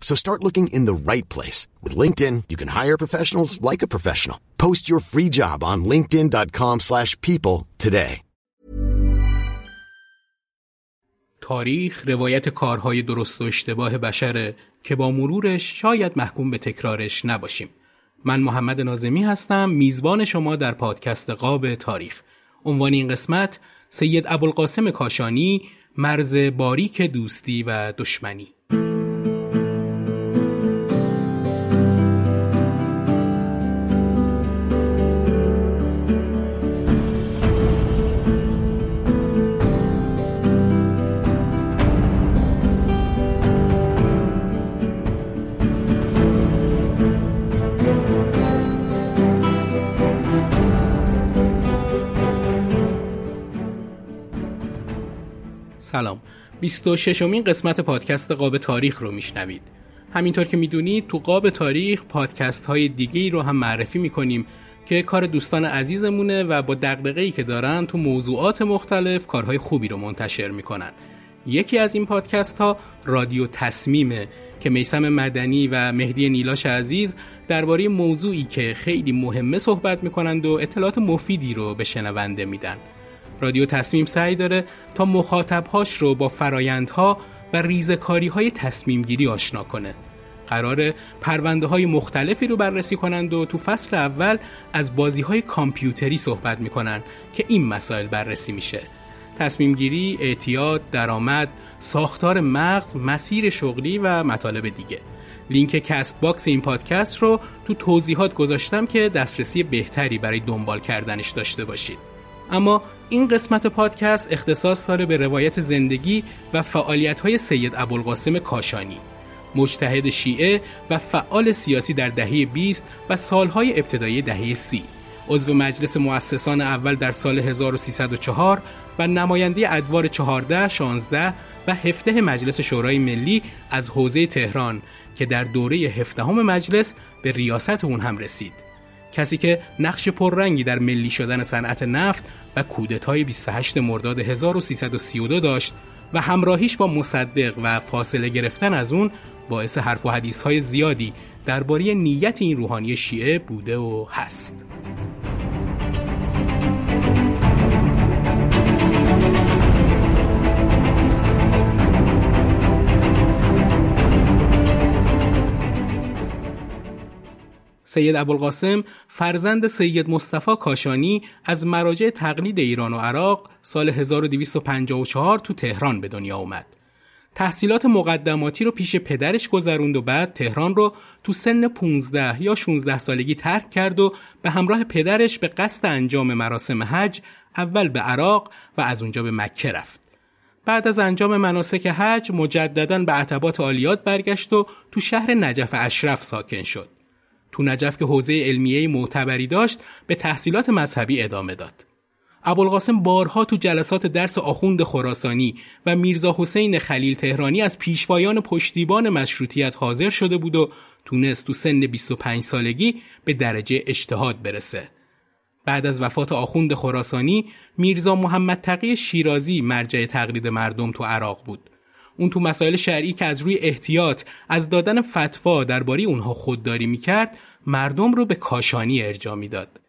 So start looking in the right place. With LinkedIn, you can hire professionals like a professional. Post your free job on linkedin.com slash people today. تاریخ روایت کارهای درست و اشتباه بشره که با مرورش شاید محکوم به تکرارش نباشیم. من محمد نازمی هستم میزبان شما در پادکست قاب تاریخ. عنوان این قسمت سید ابوالقاسم کاشانی مرز باریک دوستی و دشمنی سلام. 26 امین قسمت پادکست قاب تاریخ رو میشنوید. همینطور که می‌دونید تو قاب تاریخ پادکست های دیگه رو هم معرفی می‌کنیم که کار دوستان عزیزمونه و با دقدقه ای که دارن تو موضوعات مختلف کارهای خوبی رو منتشر می‌کنن. یکی از این پادکست ها رادیو تصمیمه که میسم مدنی و مهدی نیلاش عزیز درباره موضوعی که خیلی مهمه صحبت می‌کنند و اطلاعات مفیدی رو به شنونده میدن. رادیو تصمیم سعی داره تا مخاطبهاش رو با فرایندها و ریزکاری های تصمیم گیری آشنا کنه. قراره پرونده های مختلفی رو بررسی کنند و تو فصل اول از بازی های کامپیوتری صحبت می‌کنن که این مسائل بررسی میشه. تصمیم گیری، اعتیاد، درآمد، ساختار مغز، مسیر شغلی و مطالب دیگه. لینک Castbox این پادکست رو تو توضیحات گذاشتم که دسترسی بهتری برای دنبال کردنش داشته باشید. اما این قسمت پادکست اختصاص داره به روایت زندگی و فعالیت های سید ابوالقاسم کاشانی مجتهد شیعه و فعال سیاسی در دهه 20 و سالهای ابتدایی دهه سی عضو مجلس مؤسسان اول در سال 1304 و نماینده ادوار 14, 16 و هفته مجلس شورای ملی از حوزه تهران که در دوره هفدهم مجلس به ریاست اون هم رسید. کسی که نقش پررنگی در ملی شدن صنعت نفت و کودتای 28 مرداد 1332 داشت و همراهیش با مصدق و فاصله گرفتن از اون باعث حرف و حدیث های زیادی درباره نیت این روحانی شیعه بوده و هست. سید ابوالقاسم فرزند سید مصطفی کاشانی از مراجع تقلید ایران و عراق سال 1254 تو تهران به دنیا اومد. تحصیلات مقدماتی رو پیش پدرش گذروند و بعد تهران رو تو سن 15 یا 16 سالگی ترک کرد و به همراه پدرش به قصد انجام مراسم حج اول به عراق و از اونجا به مکه رفت. بعد از انجام مناسک حج مجددا به عتبات عالیات برگشت و تو شهر نجف اشرف ساکن شد. تو نجف که حوزه علمیه معتبری داشت به تحصیلات مذهبی ادامه داد. ابوالقاسم بارها تو جلسات درس آخوند خراسانی و میرزا حسین خلیل تهرانی از پیشوایان پشتیبان مشروطیت حاضر شده بود و تونست تو سن 25 سالگی به درجه اجتهاد برسه. بعد از وفات آخوند خراسانی میرزا محمد تقی شیرازی مرجع تقلید مردم تو عراق بود. اون تو مسائل شرعی که از روی احتیاط از دادن فتوا درباره اونها خودداری می‌کرد مردم رو به کاشانی ارجا می‌داد.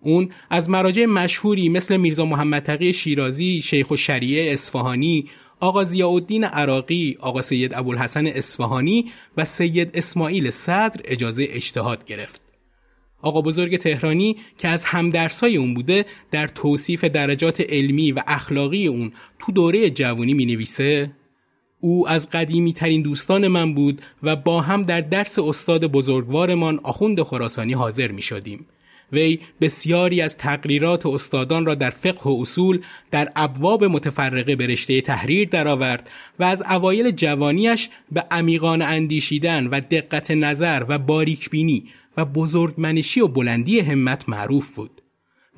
اون از مراجع مشهوری مثل میرزا محمد تقی شیرازی، شیخ و شریعه اصفهانی، آقا ضیاءالدین عراقی، آقا سید ابوالحسن اصفهانی و سید اسماعیل صدر اجازه اجتهاد گرفت. آقا بزرگ تهرانی که از همدرسای اون بوده در توصیف درجات علمی و اخلاقی اون تو دوره جوانی می نویسه او از قدیمی ترین دوستان من بود و با هم در درس استاد بزرگوارمان آخوند خراسانی حاضر می شدیم. وی بسیاری از تقریرات استادان را در فقه و اصول در ابواب متفرقه به رشته تحریر درآورد و از اوایل جوانیش به عمیقان اندیشیدن و دقت نظر و باریکبینی و بزرگمنشی و بلندی همت معروف بود.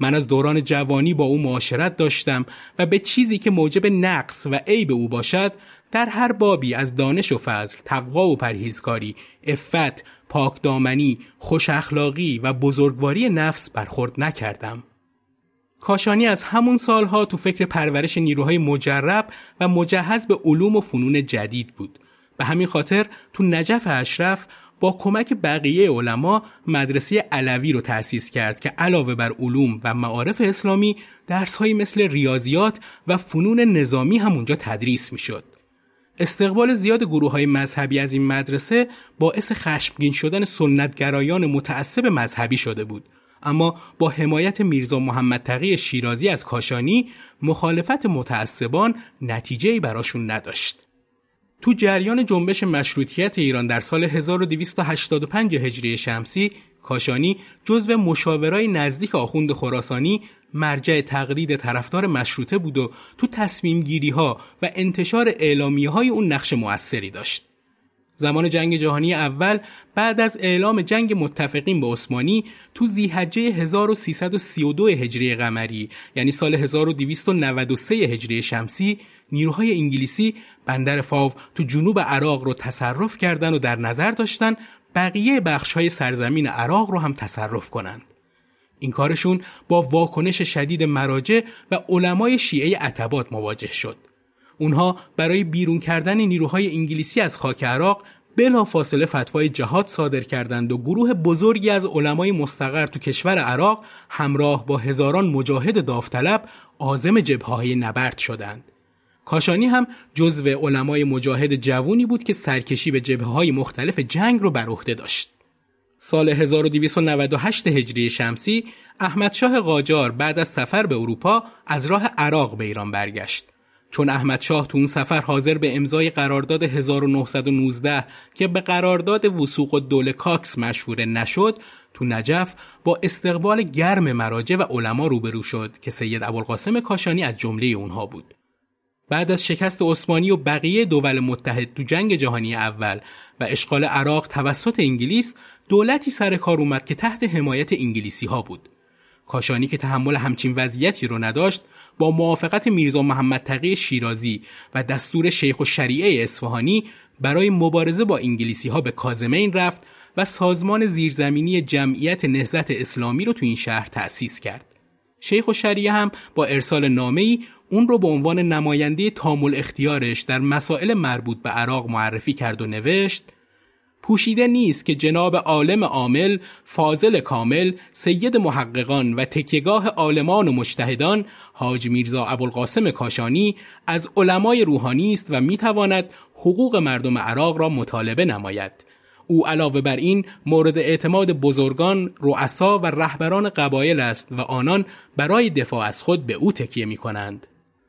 من از دوران جوانی با او معاشرت داشتم و به چیزی که موجب نقص و عیب او باشد در هر بابی از دانش و فضل، تقوا و پرهیزکاری، افت، پاکدامنی، خوش اخلاقی و بزرگواری نفس برخورد نکردم. کاشانی از همون سالها تو فکر پرورش نیروهای مجرب و مجهز به علوم و فنون جدید بود. به همین خاطر تو نجف اشرف با کمک بقیه علما مدرسه علوی رو تأسیس کرد که علاوه بر علوم و معارف اسلامی درسهایی مثل ریاضیات و فنون نظامی هم اونجا تدریس می‌شد. استقبال زیاد گروه های مذهبی از این مدرسه باعث خشمگین شدن سنتگرایان متعصب مذهبی شده بود. اما با حمایت میرزا محمد تقی شیرازی از کاشانی مخالفت متعصبان نتیجه براشون نداشت. تو جریان جنبش مشروطیت ایران در سال 1285 هجری شمسی کاشانی جزو مشاورای نزدیک آخوند خراسانی مرجع تقلید طرفدار مشروطه بود و تو تصمیم گیری ها و انتشار اعلامی های اون نقش موثری داشت. زمان جنگ جهانی اول بعد از اعلام جنگ متفقین به عثمانی تو زیحجه 1332 هجری قمری یعنی سال 1293 هجری شمسی نیروهای انگلیسی بندر فاو تو جنوب عراق رو تصرف کردن و در نظر داشتن بقیه بخش های سرزمین عراق رو هم تصرف کنند. این کارشون با واکنش شدید مراجع و علمای شیعه عتبات مواجه شد. اونها برای بیرون کردن نیروهای انگلیسی از خاک عراق بلا فاصله فتوای جهاد صادر کردند و گروه بزرگی از علمای مستقر تو کشور عراق همراه با هزاران مجاهد داوطلب عازم جبهه نبرد شدند. کاشانی هم جزو علمای مجاهد جوونی بود که سرکشی به جبهه های مختلف جنگ رو بر عهده داشت. سال 1298 هجری شمسی احمد شاه قاجار بعد از سفر به اروپا از راه عراق به ایران برگشت. چون احمد شاه تو اون سفر حاضر به امضای قرارداد 1919 که به قرارداد وسوق و دول کاکس مشهور نشد تو نجف با استقبال گرم مراجع و علما روبرو شد که سید ابوالقاسم کاشانی از جمله اونها بود. بعد از شکست عثمانی و بقیه دول متحد تو جنگ جهانی اول و اشغال عراق توسط انگلیس دولتی سر کار اومد که تحت حمایت انگلیسی ها بود. کاشانی که تحمل همچین وضعیتی رو نداشت با موافقت میرزا محمد تقی شیرازی و دستور شیخ و شریعه اصفهانی برای مبارزه با انگلیسی ها به کازمین رفت و سازمان زیرزمینی جمعیت نهزت اسلامی رو تو این شهر تأسیس کرد. شیخ و شریعه هم با ارسال نامه‌ای اون رو به عنوان نماینده تامل اختیارش در مسائل مربوط به عراق معرفی کرد و نوشت پوشیده نیست که جناب عالم عامل فاضل کامل سید محققان و تکیگاه عالمان و مجتهدان حاج میرزا ابوالقاسم کاشانی از علمای روحانی است و می‌تواند حقوق مردم عراق را مطالبه نماید او علاوه بر این مورد اعتماد بزرگان، رؤسا و رهبران قبایل است و آنان برای دفاع از خود به او تکیه می کنند.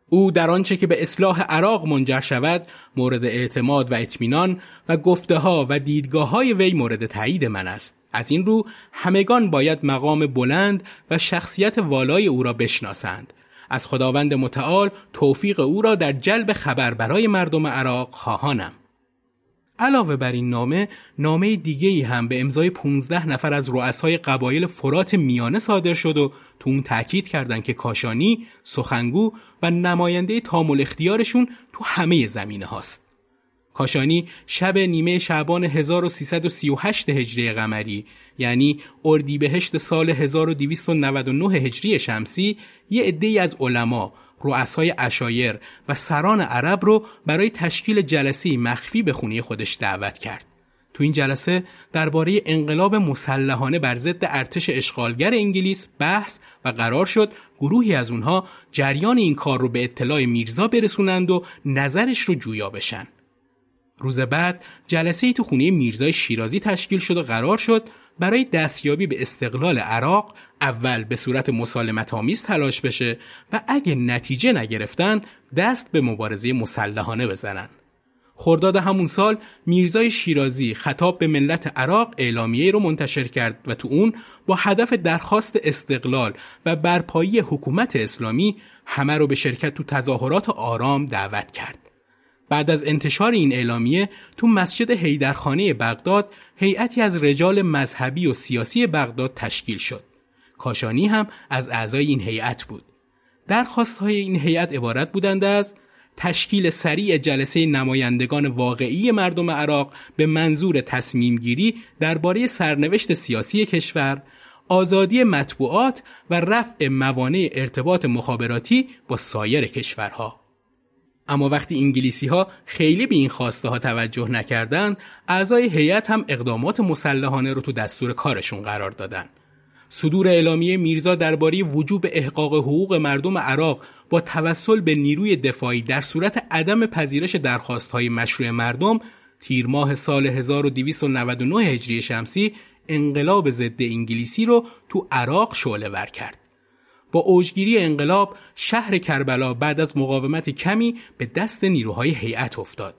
او در آنچه که به اصلاح عراق منجر شود مورد اعتماد و اطمینان و گفته ها و دیدگاه های وی مورد تایید من است. از این رو همگان باید مقام بلند و شخصیت والای او را بشناسند. از خداوند متعال توفیق او را در جلب خبر برای مردم عراق خواهانم. علاوه بر این نامه نامه دیگه ای هم به امضای 15 نفر از رؤسای قبایل فرات میانه صادر شد و تو اون تاکید کردند که کاشانی، سخنگو و نماینده تامل اختیارشون تو همه زمینه هاست. کاشانی شب نیمه شعبان 1338 هجری قمری یعنی اردیبهشت سال 1299 هجری شمسی یه عده‌ای از علما رؤسای اشایر و سران عرب رو برای تشکیل جلسه مخفی به خونه خودش دعوت کرد. تو این جلسه درباره انقلاب مسلحانه بر ضد ارتش اشغالگر انگلیس بحث و قرار شد گروهی از اونها جریان این کار رو به اطلاع میرزا برسونند و نظرش رو جویا بشن. روز بعد جلسه ای تو خونه میرزای شیرازی تشکیل شد و قرار شد برای دستیابی به استقلال عراق اول به صورت مسالمت آمیز تلاش بشه و اگه نتیجه نگرفتن دست به مبارزه مسلحانه بزنن. خرداد همون سال میرزای شیرازی خطاب به ملت عراق اعلامیه رو منتشر کرد و تو اون با هدف درخواست استقلال و برپایی حکومت اسلامی همه رو به شرکت تو تظاهرات آرام دعوت کرد. بعد از انتشار این اعلامیه تو مسجد هیدرخانه بغداد هیئتی از رجال مذهبی و سیاسی بغداد تشکیل شد. کاشانی هم از اعضای این هیئت بود. درخواست های این هیئت عبارت بودند از تشکیل سریع جلسه نمایندگان واقعی مردم عراق به منظور تصمیم گیری درباره سرنوشت سیاسی کشور، آزادی مطبوعات و رفع موانع ارتباط مخابراتی با سایر کشورها. اما وقتی انگلیسی ها خیلی به این خواسته ها توجه نکردند، اعضای هیئت هم اقدامات مسلحانه رو تو دستور کارشون قرار دادن. صدور اعلامیه میرزا درباره وجوب احقاق حقوق مردم عراق با توسل به نیروی دفاعی در صورت عدم پذیرش های مشروع مردم تیر ماه سال 1299 هجری شمسی انقلاب ضد انگلیسی رو تو عراق شعله ور کرد. با اوجگیری انقلاب شهر کربلا بعد از مقاومت کمی به دست نیروهای هیئت افتاد.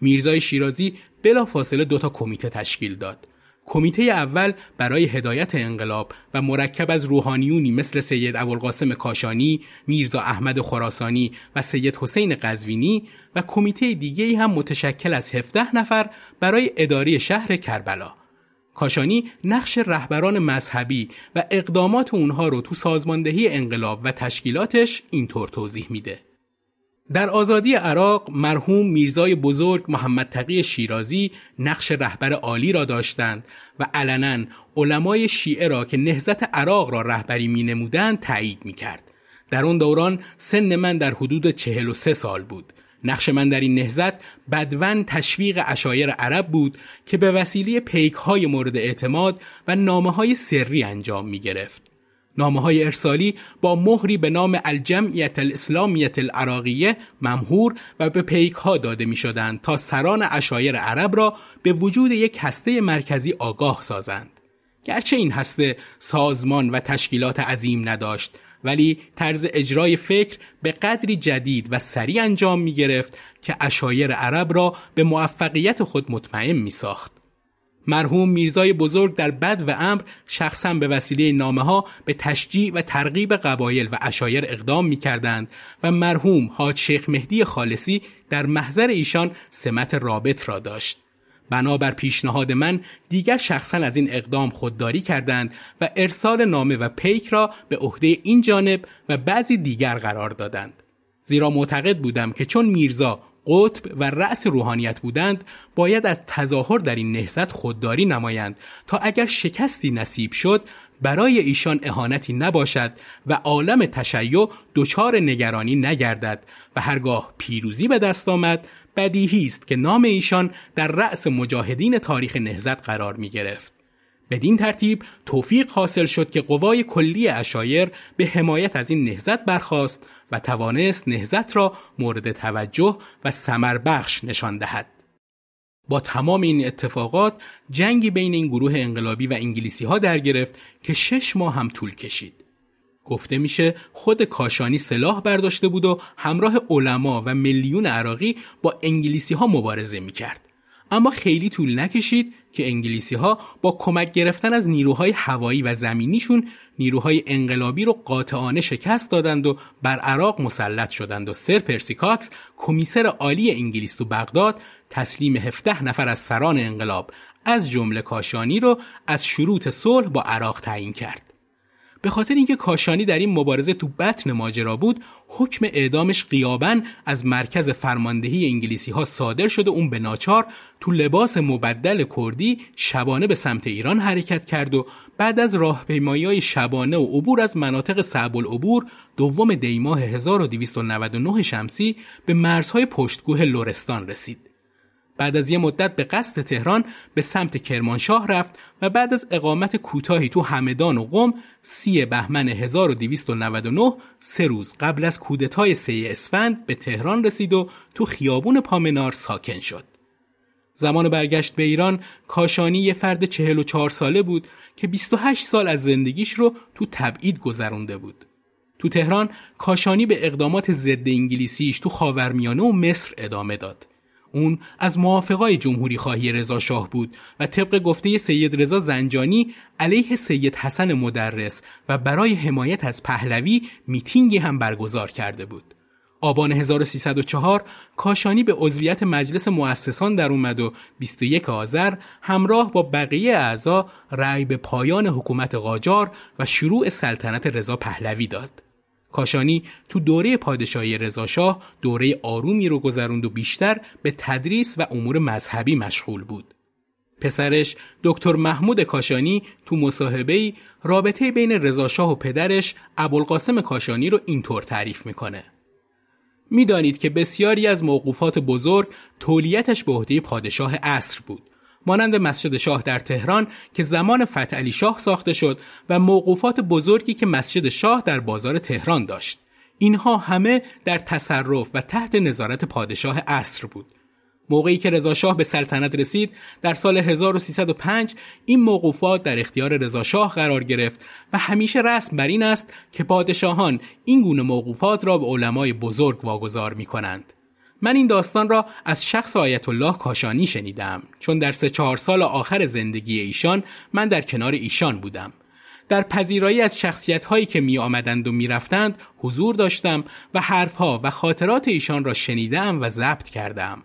میرزای شیرازی بلا فاصله دوتا کمیته تشکیل داد. کمیته اول برای هدایت انقلاب و مرکب از روحانیونی مثل سید ابوالقاسم کاشانی، میرزا احمد خراسانی و سید حسین قزوینی و کمیته دیگه هم متشکل از 17 نفر برای اداره شهر کربلا. کاشانی نقش رهبران مذهبی و اقدامات اونها رو تو سازماندهی انقلاب و تشکیلاتش اینطور توضیح میده. در آزادی عراق مرحوم میرزای بزرگ محمد تقی شیرازی نقش رهبر عالی را داشتند و علنا علمای شیعه را که نهزت عراق را رهبری می نمودند تایید می کرد. در اون دوران سن من در حدود 43 سال بود. نقش من در این نهزت بدون تشویق اشایر عرب بود که به وسیله پیک های مورد اعتماد و نامه های سری انجام می گرفت. نامه های ارسالی با مهری به نام الجمعیت الاسلامیت العراقیه ممهور و به پیک ها داده می شدند تا سران اشایر عرب را به وجود یک هسته مرکزی آگاه سازند. گرچه این هسته سازمان و تشکیلات عظیم نداشت ولی طرز اجرای فکر به قدری جدید و سریع انجام می گرفت که اشایر عرب را به موفقیت خود مطمئن می ساخت. مرحوم میرزای بزرگ در بد و امر شخصا به وسیله نامه ها به تشجیع و ترغیب قبایل و اشایر اقدام می کردند و مرحوم حاج شیخ مهدی خالصی در محضر ایشان سمت رابط را داشت. بنابر پیشنهاد من دیگر شخصا از این اقدام خودداری کردند و ارسال نامه و پیک را به عهده این جانب و بعضی دیگر قرار دادند. زیرا معتقد بودم که چون میرزا قطب و رأس روحانیت بودند باید از تظاهر در این نهضت خودداری نمایند تا اگر شکستی نصیب شد برای ایشان اهانتی نباشد و عالم تشیع دچار نگرانی نگردد و هرگاه پیروزی به دست آمد بدیهی است که نام ایشان در رأس مجاهدین تاریخ نهزت قرار می گرفت. بدین ترتیب توفیق حاصل شد که قوای کلی اشایر به حمایت از این نهزت برخاست و توانست نهزت را مورد توجه و سمر بخش نشان دهد. با تمام این اتفاقات جنگی بین این گروه انقلابی و انگلیسی ها در گرفت که شش ماه هم طول کشید. گفته میشه خود کاشانی سلاح برداشته بود و همراه علما و میلیون عراقی با انگلیسی ها مبارزه می‌کرد. اما خیلی طول نکشید که انگلیسی ها با کمک گرفتن از نیروهای هوایی و زمینیشون نیروهای انقلابی رو قاطعانه شکست دادند و بر عراق مسلط شدند و سر پرسیکاکس کمیسر عالی انگلیس تو بغداد تسلیم 17 نفر از سران انقلاب از جمله کاشانی رو از شروط صلح با عراق تعیین کرد. به خاطر اینکه کاشانی در این مبارزه تو بطن ماجرا بود حکم اعدامش قیابن از مرکز فرماندهی انگلیسی ها صادر شده اون به ناچار تو لباس مبدل کردی شبانه به سمت ایران حرکت کرد و بعد از راهپیمایی های شبانه و عبور از مناطق صعب العبور دوم دیماه 1299 شمسی به مرزهای پشتگوه لورستان رسید. بعد از یه مدت به قصد تهران به سمت کرمانشاه رفت و بعد از اقامت کوتاهی تو همدان و قم سی بهمن 1299 سه روز قبل از کودتای سی اسفند به تهران رسید و تو خیابون پامنار ساکن شد. زمان برگشت به ایران کاشانی یه فرد 44 ساله بود که 28 سال از زندگیش رو تو تبعید گذرونده بود. تو تهران کاشانی به اقدامات ضد انگلیسیش تو خاورمیانه و مصر ادامه داد. اون از موافقای جمهوری خواهی رضا شاه بود و طبق گفته سید رضا زنجانی علیه سید حسن مدرس و برای حمایت از پهلوی میتینگی هم برگزار کرده بود. آبان 1304 کاشانی به عضویت مجلس مؤسسان در اومد و 21 آذر همراه با بقیه اعضا رأی به پایان حکومت قاجار و شروع سلطنت رضا پهلوی داد. کاشانی تو دوره پادشاهی رضاشاه دوره آرومی رو گذروند و بیشتر به تدریس و امور مذهبی مشغول بود. پسرش دکتر محمود کاشانی تو مصاحبه رابطه بین رضاشاه و پدرش ابوالقاسم کاشانی رو اینطور تعریف می‌کنه. می‌دانید که بسیاری از موقوفات بزرگ تولیتش به عهده پادشاه عصر بود مانند مسجد شاه در تهران که زمان فتح شاه ساخته شد و موقوفات بزرگی که مسجد شاه در بازار تهران داشت اینها همه در تصرف و تحت نظارت پادشاه عصر بود موقعی که رضا شاه به سلطنت رسید در سال 1305 این موقوفات در اختیار رضا شاه قرار گرفت و همیشه رسم بر این است که پادشاهان این گونه موقوفات را به علمای بزرگ واگذار می کنند. من این داستان را از شخص آیت الله کاشانی شنیدم. چون در سه چهار سال آخر زندگی ایشان من در کنار ایشان بودم. در پذیرایی از شخصیت هایی که می آمدند و می رفتند حضور داشتم و حرفها و خاطرات ایشان را شنیدم و ضبط کردم.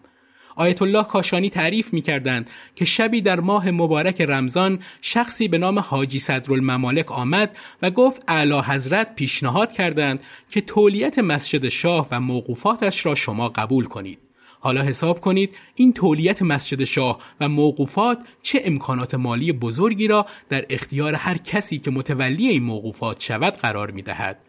آیت الله کاشانی تعریف می کردند که شبی در ماه مبارک رمضان شخصی به نام حاجی صدرالممالک آمد و گفت اعلی حضرت پیشنهاد کردند که تولیت مسجد شاه و موقوفاتش را شما قبول کنید. حالا حساب کنید این تولیت مسجد شاه و موقوفات چه امکانات مالی بزرگی را در اختیار هر کسی که متولی این موقوفات شود قرار می دهد.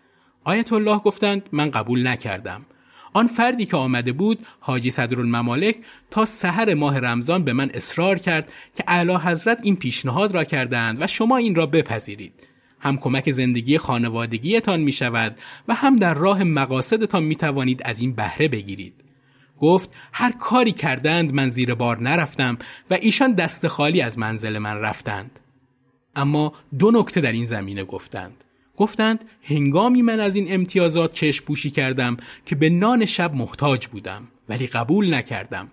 آیت الله گفتند من قبول نکردم. آن فردی که آمده بود حاجی صدرالممالک تا سحر ماه رمضان به من اصرار کرد که اعلی حضرت این پیشنهاد را کردند و شما این را بپذیرید. هم کمک زندگی خانوادگیتان می شود و هم در راه مقاصدتان می توانید از این بهره بگیرید. گفت هر کاری کردند من زیر بار نرفتم و ایشان دست خالی از منزل من رفتند. اما دو نکته در این زمینه گفتند. گفتند هنگامی من از این امتیازات چشم پوشی کردم که به نان شب محتاج بودم ولی قبول نکردم.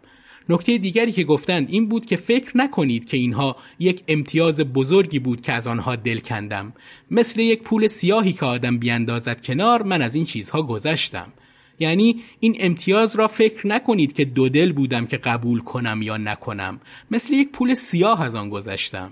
نکته دیگری که گفتند این بود که فکر نکنید که اینها یک امتیاز بزرگی بود که از آنها دل کندم. مثل یک پول سیاهی که آدم بیاندازد کنار من از این چیزها گذشتم. یعنی این امتیاز را فکر نکنید که دو دل بودم که قبول کنم یا نکنم. مثل یک پول سیاه از آن گذشتم.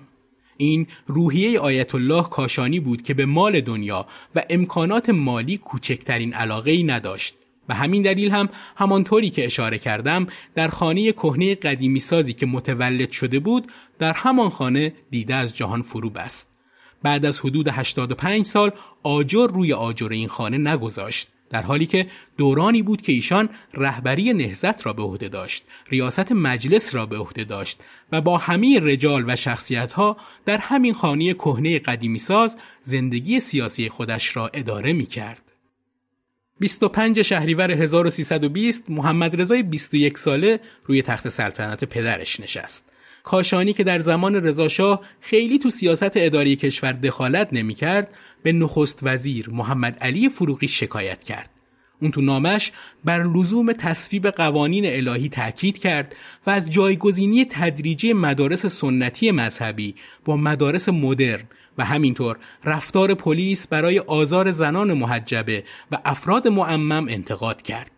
این روحیه آیت الله کاشانی بود که به مال دنیا و امکانات مالی کوچکترین علاقه ای نداشت. و همین دلیل هم همانطوری که اشاره کردم در خانه کهنه قدیمی سازی که متولد شده بود در همان خانه دیده از جهان فرو بست بعد از حدود 85 سال آجر روی آجر این خانه نگذاشت. در حالی که دورانی بود که ایشان رهبری نهزت را به عهده داشت ریاست مجلس را به عهده داشت و با همه رجال و شخصیت ها در همین خانه کهنه قدیمی ساز زندگی سیاسی خودش را اداره می کرد. 25 شهریور 1320 محمد رضای 21 ساله روی تخت سلطنت پدرش نشست. کاشانی که در زمان رضاشاه خیلی تو سیاست اداری کشور دخالت نمی‌کرد به نخست وزیر محمد علی فروغی شکایت کرد. اون تو نامش بر لزوم تصویب قوانین الهی تاکید کرد و از جایگزینی تدریجی مدارس سنتی مذهبی با مدارس مدرن و همینطور رفتار پلیس برای آزار زنان محجبه و افراد معمم انتقاد کرد.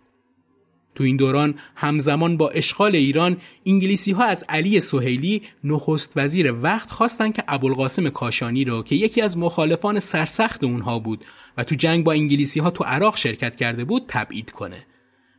تو این دوران همزمان با اشغال ایران انگلیسی ها از علی سهیلی نخست وزیر وقت خواستند که ابوالقاسم کاشانی رو که یکی از مخالفان سرسخت اونها بود و تو جنگ با انگلیسی ها تو عراق شرکت کرده بود تبعید کنه.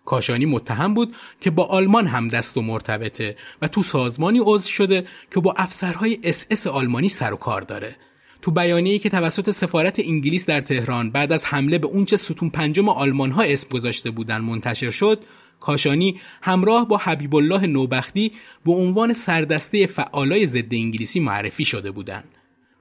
کاشانی متهم بود که با آلمان هم دست و مرتبطه و تو سازمانی عضو شده که با افسرهای اس اس آلمانی سر و کار داره. تو بیانیه‌ای که توسط سفارت انگلیس در تهران بعد از حمله به اونچه ستون پنجم آلمان ها اسم گذاشته بودن منتشر شد کاشانی همراه با حبیب الله نوبختی به عنوان سردسته فعالای ضد انگلیسی معرفی شده بودند.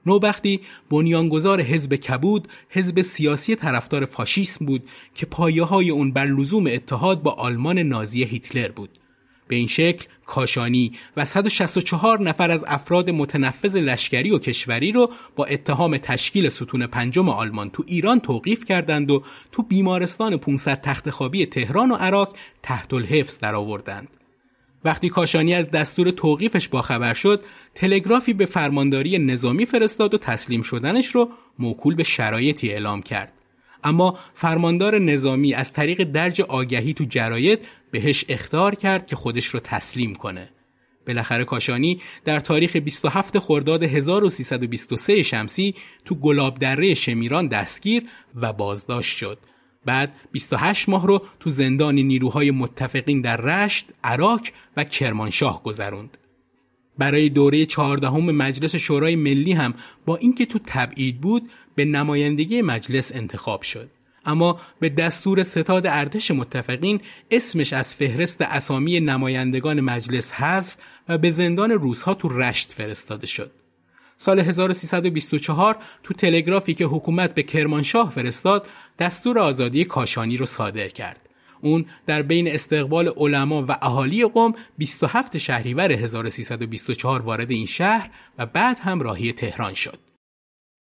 نوبختی بنیانگذار حزب کبود حزب سیاسی طرفدار فاشیسم بود که پایه های اون بر لزوم اتحاد با آلمان نازی هیتلر بود به این شکل کاشانی و 164 نفر از افراد متنفذ لشکری و کشوری رو با اتهام تشکیل ستون پنجم آلمان تو ایران توقیف کردند و تو بیمارستان 500 تخت خوابی تهران و عراق تحت الحفظ درآوردند. وقتی کاشانی از دستور توقیفش باخبر شد تلگرافی به فرمانداری نظامی فرستاد و تسلیم شدنش رو موکول به شرایطی اعلام کرد اما فرماندار نظامی از طریق درج آگهی تو جراید بهش اختار کرد که خودش رو تسلیم کنه بالاخره کاشانی در تاریخ 27 خرداد 1323 شمسی تو گلاب دره شمیران دستگیر و بازداشت شد بعد 28 ماه رو تو زندان نیروهای متفقین در رشت، عراق و کرمانشاه گذروند. برای دوره چهاردهم مجلس شورای ملی هم با اینکه تو تبعید بود به نمایندگی مجلس انتخاب شد. اما به دستور ستاد ارتش متفقین اسمش از فهرست اسامی نمایندگان مجلس حذف و به زندان روزها تو رشت فرستاده شد. سال 1324 تو تلگرافی که حکومت به کرمانشاه فرستاد دستور آزادی کاشانی رو صادر کرد. اون در بین استقبال علما و اهالی قوم 27 شهریور 1324 وارد این شهر و بعد هم راهی تهران شد.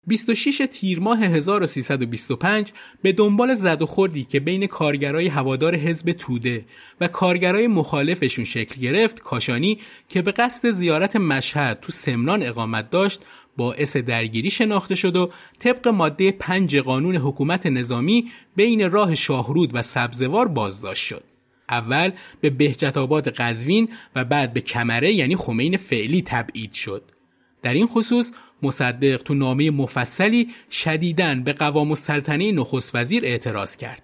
26 تیر ماه 1325 به دنبال زد و خوردی که بین کارگرای هوادار حزب توده و کارگرای مخالفشون شکل گرفت کاشانی که به قصد زیارت مشهد تو سمنان اقامت داشت باعث درگیری شناخته شد و طبق ماده پنج قانون حکومت نظامی بین راه شاهرود و سبزوار بازداشت شد. اول به بهجت آباد قزوین و بعد به کمره یعنی خمین فعلی تبعید شد. در این خصوص مصدق تو نامه مفصلی شدیدن به قوام السلطنه نخست وزیر اعتراض کرد.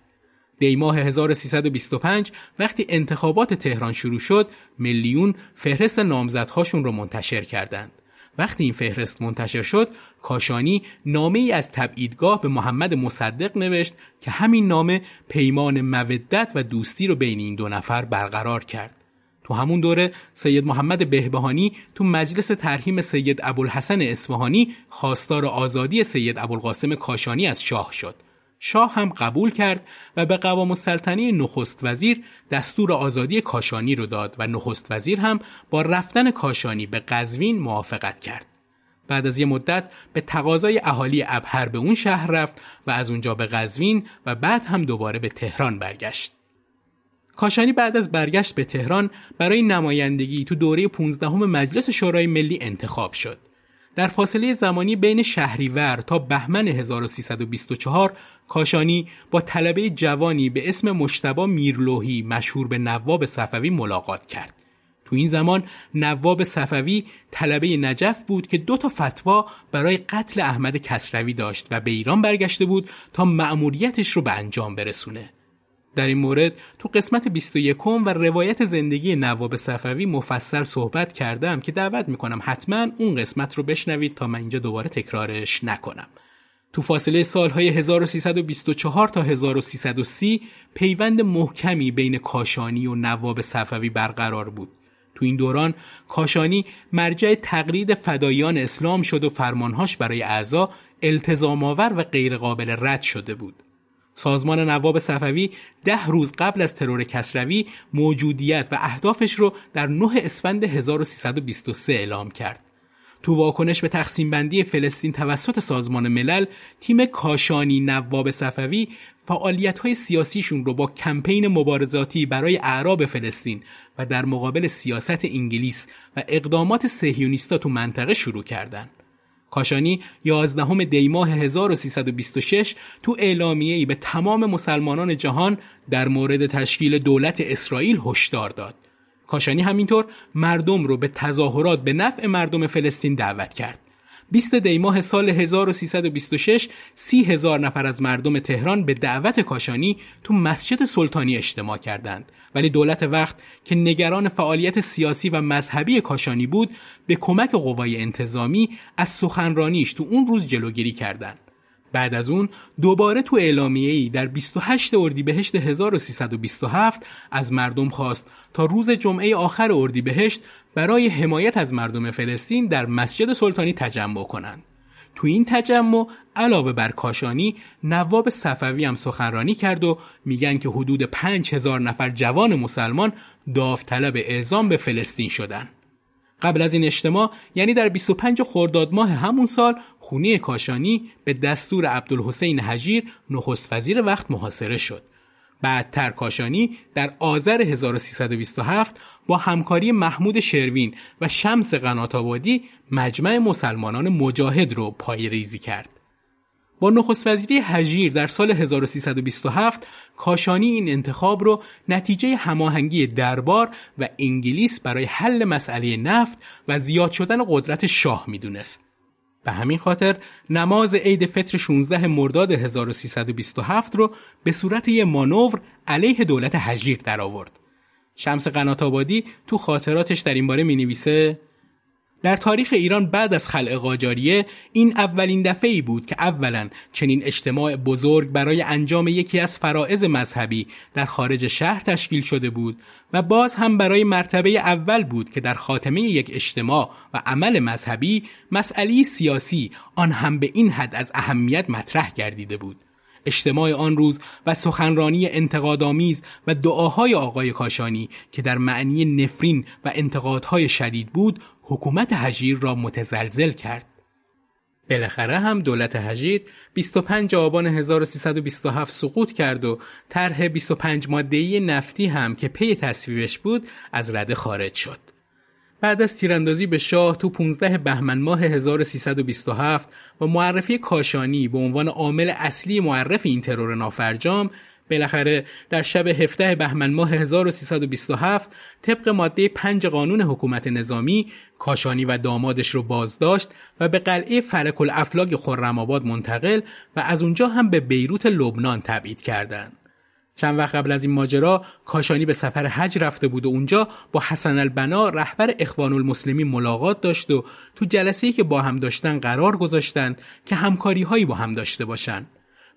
دی ماه 1325 وقتی انتخابات تهران شروع شد میلیون فهرست نامزدهاشون رو منتشر کردند. وقتی این فهرست منتشر شد کاشانی نامه ای از تبعیدگاه به محمد مصدق نوشت که همین نامه پیمان مودت و دوستی رو بین این دو نفر برقرار کرد. تو همون دوره سید محمد بهبهانی تو مجلس ترحیم سید ابوالحسن اصفهانی خواستار آزادی سید ابوالقاسم کاشانی از شاه شد. شاه هم قبول کرد و به قوام السلطنه نخست وزیر دستور آزادی کاشانی رو داد و نخست وزیر هم با رفتن کاشانی به قزوین موافقت کرد. بعد از یه مدت به تقاضای اهالی ابهر به اون شهر رفت و از اونجا به قزوین و بعد هم دوباره به تهران برگشت. کاشانی بعد از برگشت به تهران برای نمایندگی تو دوره 15 مجلس شورای ملی انتخاب شد. در فاصله زمانی بین شهریور تا بهمن 1324 کاشانی با طلبه جوانی به اسم مشتبا میرلوهی مشهور به نواب صفوی ملاقات کرد. تو این زمان نواب صفوی طلبه نجف بود که دو تا فتوا برای قتل احمد کسروی داشت و به ایران برگشته بود تا مأموریتش رو به انجام برسونه. در این مورد تو قسمت 21 و روایت زندگی نواب صفوی مفصل صحبت کردم که دعوت می‌کنم حتما اون قسمت رو بشنوید تا من اینجا دوباره تکرارش نکنم. تو فاصله سالهای 1324 تا 1330 پیوند محکمی بین کاشانی و نواب صفوی برقرار بود. تو این دوران کاشانی مرجع تقلید فدایان اسلام شد و فرمانهاش برای اعضا التزام آور و غیرقابل رد شده بود. سازمان نواب صفوی ده روز قبل از ترور کسروی موجودیت و اهدافش رو در 9 اسفند 1323 اعلام کرد. تو واکنش به تقسیم بندی فلسطین توسط سازمان ملل تیم کاشانی نواب صفوی فعالیت های سیاسیشون رو با کمپین مبارزاتی برای اعراب فلسطین و در مقابل سیاست انگلیس و اقدامات سهیونیستا تو منطقه شروع کردند. کاشانی 11 دیماه 1326 تو اعلامیه‌ای به تمام مسلمانان جهان در مورد تشکیل دولت اسرائیل هشدار داد. کاشانی همینطور مردم رو به تظاهرات به نفع مردم فلسطین دعوت کرد. 20 دیماه سال 1326 سی هزار نفر از مردم تهران به دعوت کاشانی تو مسجد سلطانی اجتماع کردند ولی دولت وقت که نگران فعالیت سیاسی و مذهبی کاشانی بود به کمک قوای انتظامی از سخنرانیش تو اون روز جلوگیری کردند. بعد از اون دوباره تو اعلامیه‌ای در 28 اردیبهشت 1327 از مردم خواست تا روز جمعه آخر اردیبهشت برای حمایت از مردم فلسطین در مسجد سلطانی تجمع کنند. تو این تجمع علاوه بر کاشانی نواب صفوی هم سخنرانی کرد و میگن که حدود 5000 نفر جوان مسلمان داوطلب اعزام به فلسطین شدن. قبل از این اجتماع یعنی در 25 خرداد ماه همون سال خونی کاشانی به دستور عبدالحسین حجیر نخست وزیر وقت محاصره شد. بعدتر کاشانی در آذر 1327 با همکاری محمود شروین و شمس قناتابادی مجمع مسلمانان مجاهد رو پای ریزی کرد. با نخست وزیری هجیر در سال 1327 کاشانی این انتخاب رو نتیجه هماهنگی دربار و انگلیس برای حل مسئله نفت و زیاد شدن قدرت شاه می‌دونست. به همین خاطر نماز عید فطر 16 مرداد 1327 رو به صورت یه مانور علیه دولت هجیر درآورد. شمس قنات آبادی تو خاطراتش در این باره می نویسه در تاریخ ایران بعد از خلع قاجاریه این اولین دفعه ای بود که اولا چنین اجتماع بزرگ برای انجام یکی از فرائض مذهبی در خارج شهر تشکیل شده بود و باز هم برای مرتبه اول بود که در خاتمه یک اجتماع و عمل مذهبی مسئله سیاسی آن هم به این حد از اهمیت مطرح گردیده بود. اجتماع آن روز و سخنرانی انتقادآمیز و دعاهای آقای کاشانی که در معنی نفرین و انتقادهای شدید بود حکومت هجیر را متزلزل کرد. بالاخره هم دولت هجیر 25 آبان 1327 سقوط کرد و طرح 25 ماده‌ای نفتی هم که پی تصویبش بود از رده خارج شد. بعد از تیراندازی به شاه تو 15 بهمن ماه 1327 و معرفی کاشانی به عنوان عامل اصلی معرف این ترور نافرجام بالاخره در شب 17 بهمن ماه 1327 طبق ماده 5 قانون حکومت نظامی کاشانی و دامادش رو بازداشت و به قلعه فلک الافلاک خرم‌آباد منتقل و از اونجا هم به بیروت لبنان تبعید کردند. چند وقت قبل از این ماجرا کاشانی به سفر حج رفته بود و اونجا با حسن البنا رهبر اخوان المسلمین ملاقات داشت و تو جلسه‌ای که با هم داشتن قرار گذاشتند که همکاری هایی با هم داشته باشند.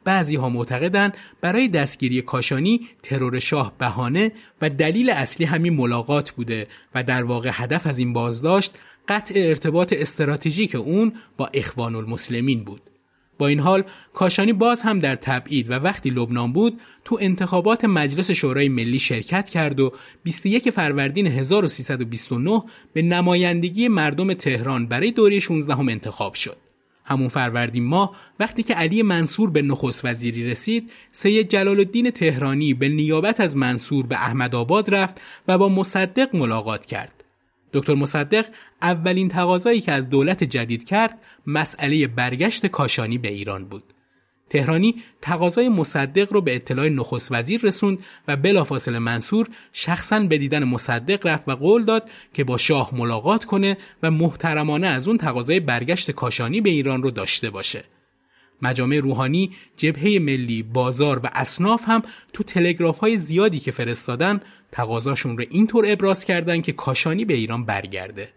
بعضی ها معتقدند برای دستگیری کاشانی ترور شاه بهانه و دلیل اصلی همین ملاقات بوده و در واقع هدف از این بازداشت قطع ارتباط استراتژیک اون با اخوان المسلمین بود. با این حال کاشانی باز هم در تبعید و وقتی لبنان بود تو انتخابات مجلس شورای ملی شرکت کرد و 21 فروردین 1329 به نمایندگی مردم تهران برای دوره 16 هم انتخاب شد. همون فروردین ماه وقتی که علی منصور به نخست وزیری رسید سید جلال الدین تهرانی به نیابت از منصور به احمد آباد رفت و با مصدق ملاقات کرد دکتر مصدق اولین تقاضایی که از دولت جدید کرد مسئله برگشت کاشانی به ایران بود تهرانی تقاضای مصدق رو به اطلاع نخست وزیر رسوند و بلافاصله منصور شخصا به دیدن مصدق رفت و قول داد که با شاه ملاقات کنه و محترمانه از اون تقاضای برگشت کاشانی به ایران رو داشته باشه. مجامع روحانی، جبهه ملی، بازار و اصناف هم تو تلگراف های زیادی که فرستادن تقاضاشون رو اینطور ابراز کردن که کاشانی به ایران برگرده.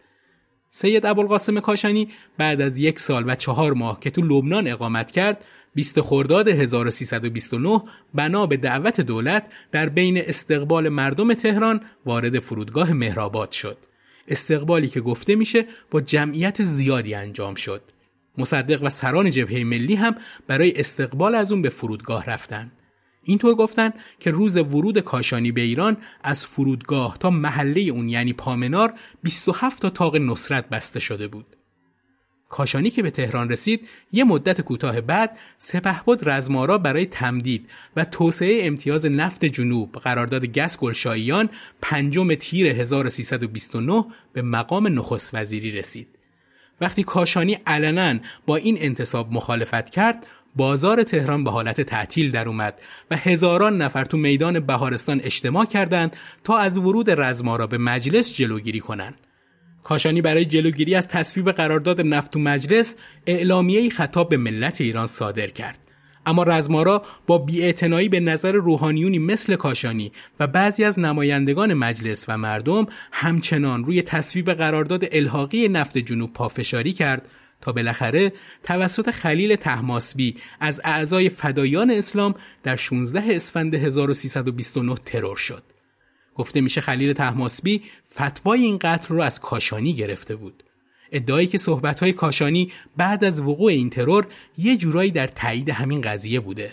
سید ابوالقاسم کاشانی بعد از یک سال و چهار ماه که تو لبنان اقامت کرد 20 خرداد 1329 بنا به دعوت دولت در بین استقبال مردم تهران وارد فرودگاه مهرآباد شد. استقبالی که گفته میشه با جمعیت زیادی انجام شد. مصدق و سران جبهه ملی هم برای استقبال از اون به فرودگاه رفتن. اینطور گفتن که روز ورود کاشانی به ایران از فرودگاه تا محله اون یعنی پامنار 27 تا تاق نصرت بسته شده بود. کاشانی که به تهران رسید یه مدت کوتاه بعد سپهبد رزمارا برای تمدید و توسعه امتیاز نفت جنوب قرارداد گس گلشاییان پنجم تیر 1329 به مقام نخست وزیری رسید وقتی کاشانی علنا با این انتصاب مخالفت کرد بازار تهران به حالت تعطیل در اومد و هزاران نفر تو میدان بهارستان اجتماع کردند تا از ورود رزمارا به مجلس جلوگیری کنند. کاشانی برای جلوگیری از تصویب قرارداد نفت تو مجلس اعلامیه‌ای خطاب به ملت ایران صادر کرد. اما رزمارا با بیاعتنایی به نظر روحانیونی مثل کاشانی و بعضی از نمایندگان مجلس و مردم همچنان روی تصویب قرارداد الحاقی نفت جنوب پافشاری کرد تا بالاخره توسط خلیل تحماسبی از اعضای فدایان اسلام در 16 اسفند 1329 ترور شد. گفته میشه خلیل تحماسبی فتوای این قتل رو از کاشانی گرفته بود. ادعایی که صحبت‌های کاشانی بعد از وقوع این ترور یه جورایی در تایید همین قضیه بوده.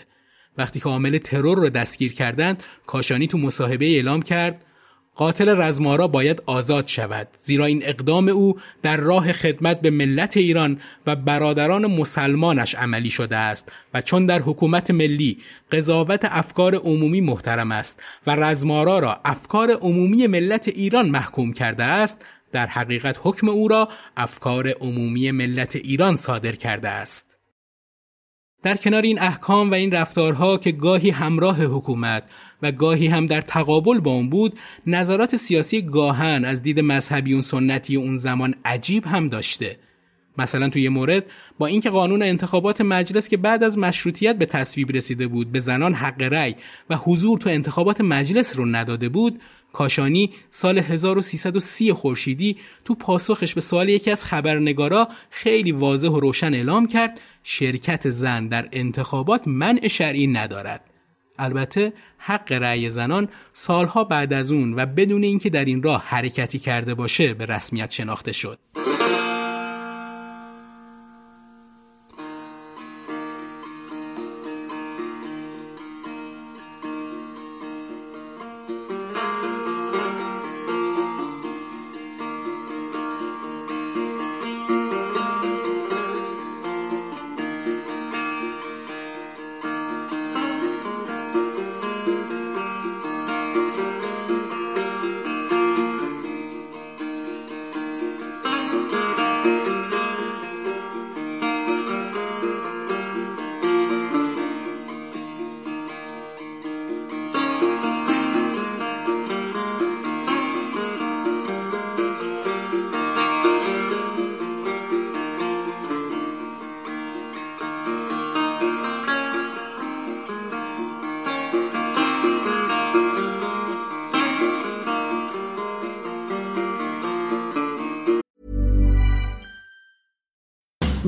وقتی که عامل ترور رو دستگیر کردند، کاشانی تو مصاحبه اعلام کرد قاتل رزمارا باید آزاد شود زیرا این اقدام او در راه خدمت به ملت ایران و برادران مسلمانش عملی شده است و چون در حکومت ملی قضاوت افکار عمومی محترم است و رزمارا را افکار عمومی ملت ایران محکوم کرده است در حقیقت حکم او را افکار عمومی ملت ایران صادر کرده است. در کنار این احکام و این رفتارها که گاهی همراه حکومت و گاهی هم در تقابل با اون بود نظرات سیاسی گاهن از دید مذهبی اون سنتی اون زمان عجیب هم داشته. مثلا توی مورد با اینکه قانون انتخابات مجلس که بعد از مشروطیت به تصویب رسیده بود به زنان حق رأی و حضور تو انتخابات مجلس رو نداده بود کاشانی سال 1330 خورشیدی تو پاسخش به سوال یکی از خبرنگارا خیلی واضح و روشن اعلام کرد شرکت زن در انتخابات منع شرعی ندارد. البته حق رأی زنان سالها بعد از اون و بدون اینکه در این راه حرکتی کرده باشه به رسمیت شناخته شد.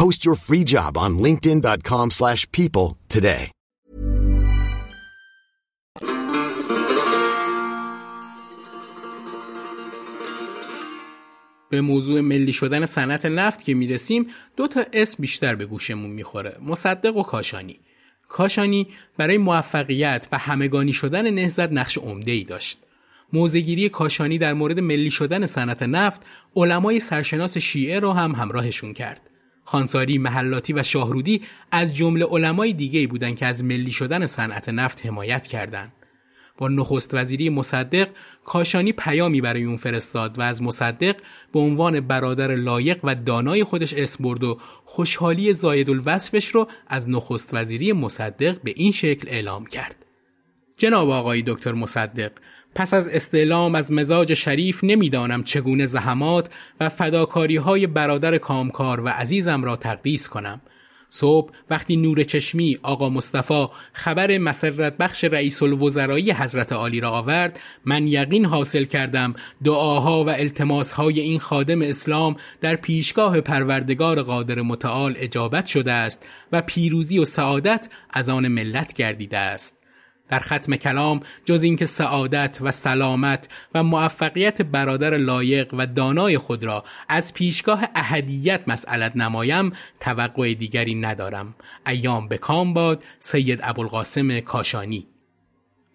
Post your free job on linkedin.com slash people today. به موضوع ملی شدن صنعت نفت که می‌رسیم دو تا اسم بیشتر به گوشمون می‌خوره. مصدق و کاشانی. کاشانی برای موفقیت و همگانی شدن نهزت نقش عمده ای داشت. موزگیری کاشانی در مورد ملی شدن صنعت نفت علمای سرشناس شیعه رو هم همراهشون کرد. خانساری، محلاتی و شاهرودی از جمله علمای دیگه بودند که از ملی شدن صنعت نفت حمایت کردند. با نخست وزیری مصدق کاشانی پیامی برای اون فرستاد و از مصدق به عنوان برادر لایق و دانای خودش اسم برد و خوشحالی زاید الوصفش رو از نخست وزیری مصدق به این شکل اعلام کرد. جناب آقای دکتر مصدق پس از استعلام از مزاج شریف نمی‌دانم چگونه زحمات و فداکاری های برادر کامکار و عزیزم را تقدیس کنم. صبح وقتی نور چشمی آقا مصطفی خبر مسرت بخش رئیس الوزرایی حضرت عالی را آورد من یقین حاصل کردم دعاها و التماسهای این خادم اسلام در پیشگاه پروردگار قادر متعال اجابت شده است و پیروزی و سعادت از آن ملت گردیده است. در ختم کلام جز اینکه سعادت و سلامت و موفقیت برادر لایق و دانای خود را از پیشگاه اهدیت مسئلت نمایم توقع دیگری ندارم ایام بکام باد سید ابوالقاسم کاشانی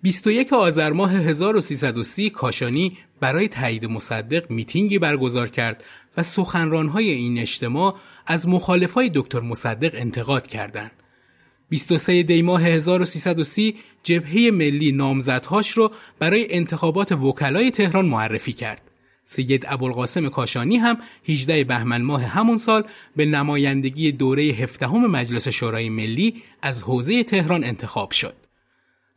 21 آذر ماه 1330 کاشانی برای تایید مصدق میتینگی برگزار کرد و سخنرانهای این اجتماع از مخالفای دکتر مصدق انتقاد کردند. 23 دی ماه 1330 جبهه ملی نامزدهاش رو برای انتخابات وکلای تهران معرفی کرد. سید ابوالقاسم کاشانی هم 18 بهمن ماه همون سال به نمایندگی دوره هفدهم مجلس شورای ملی از حوزه تهران انتخاب شد.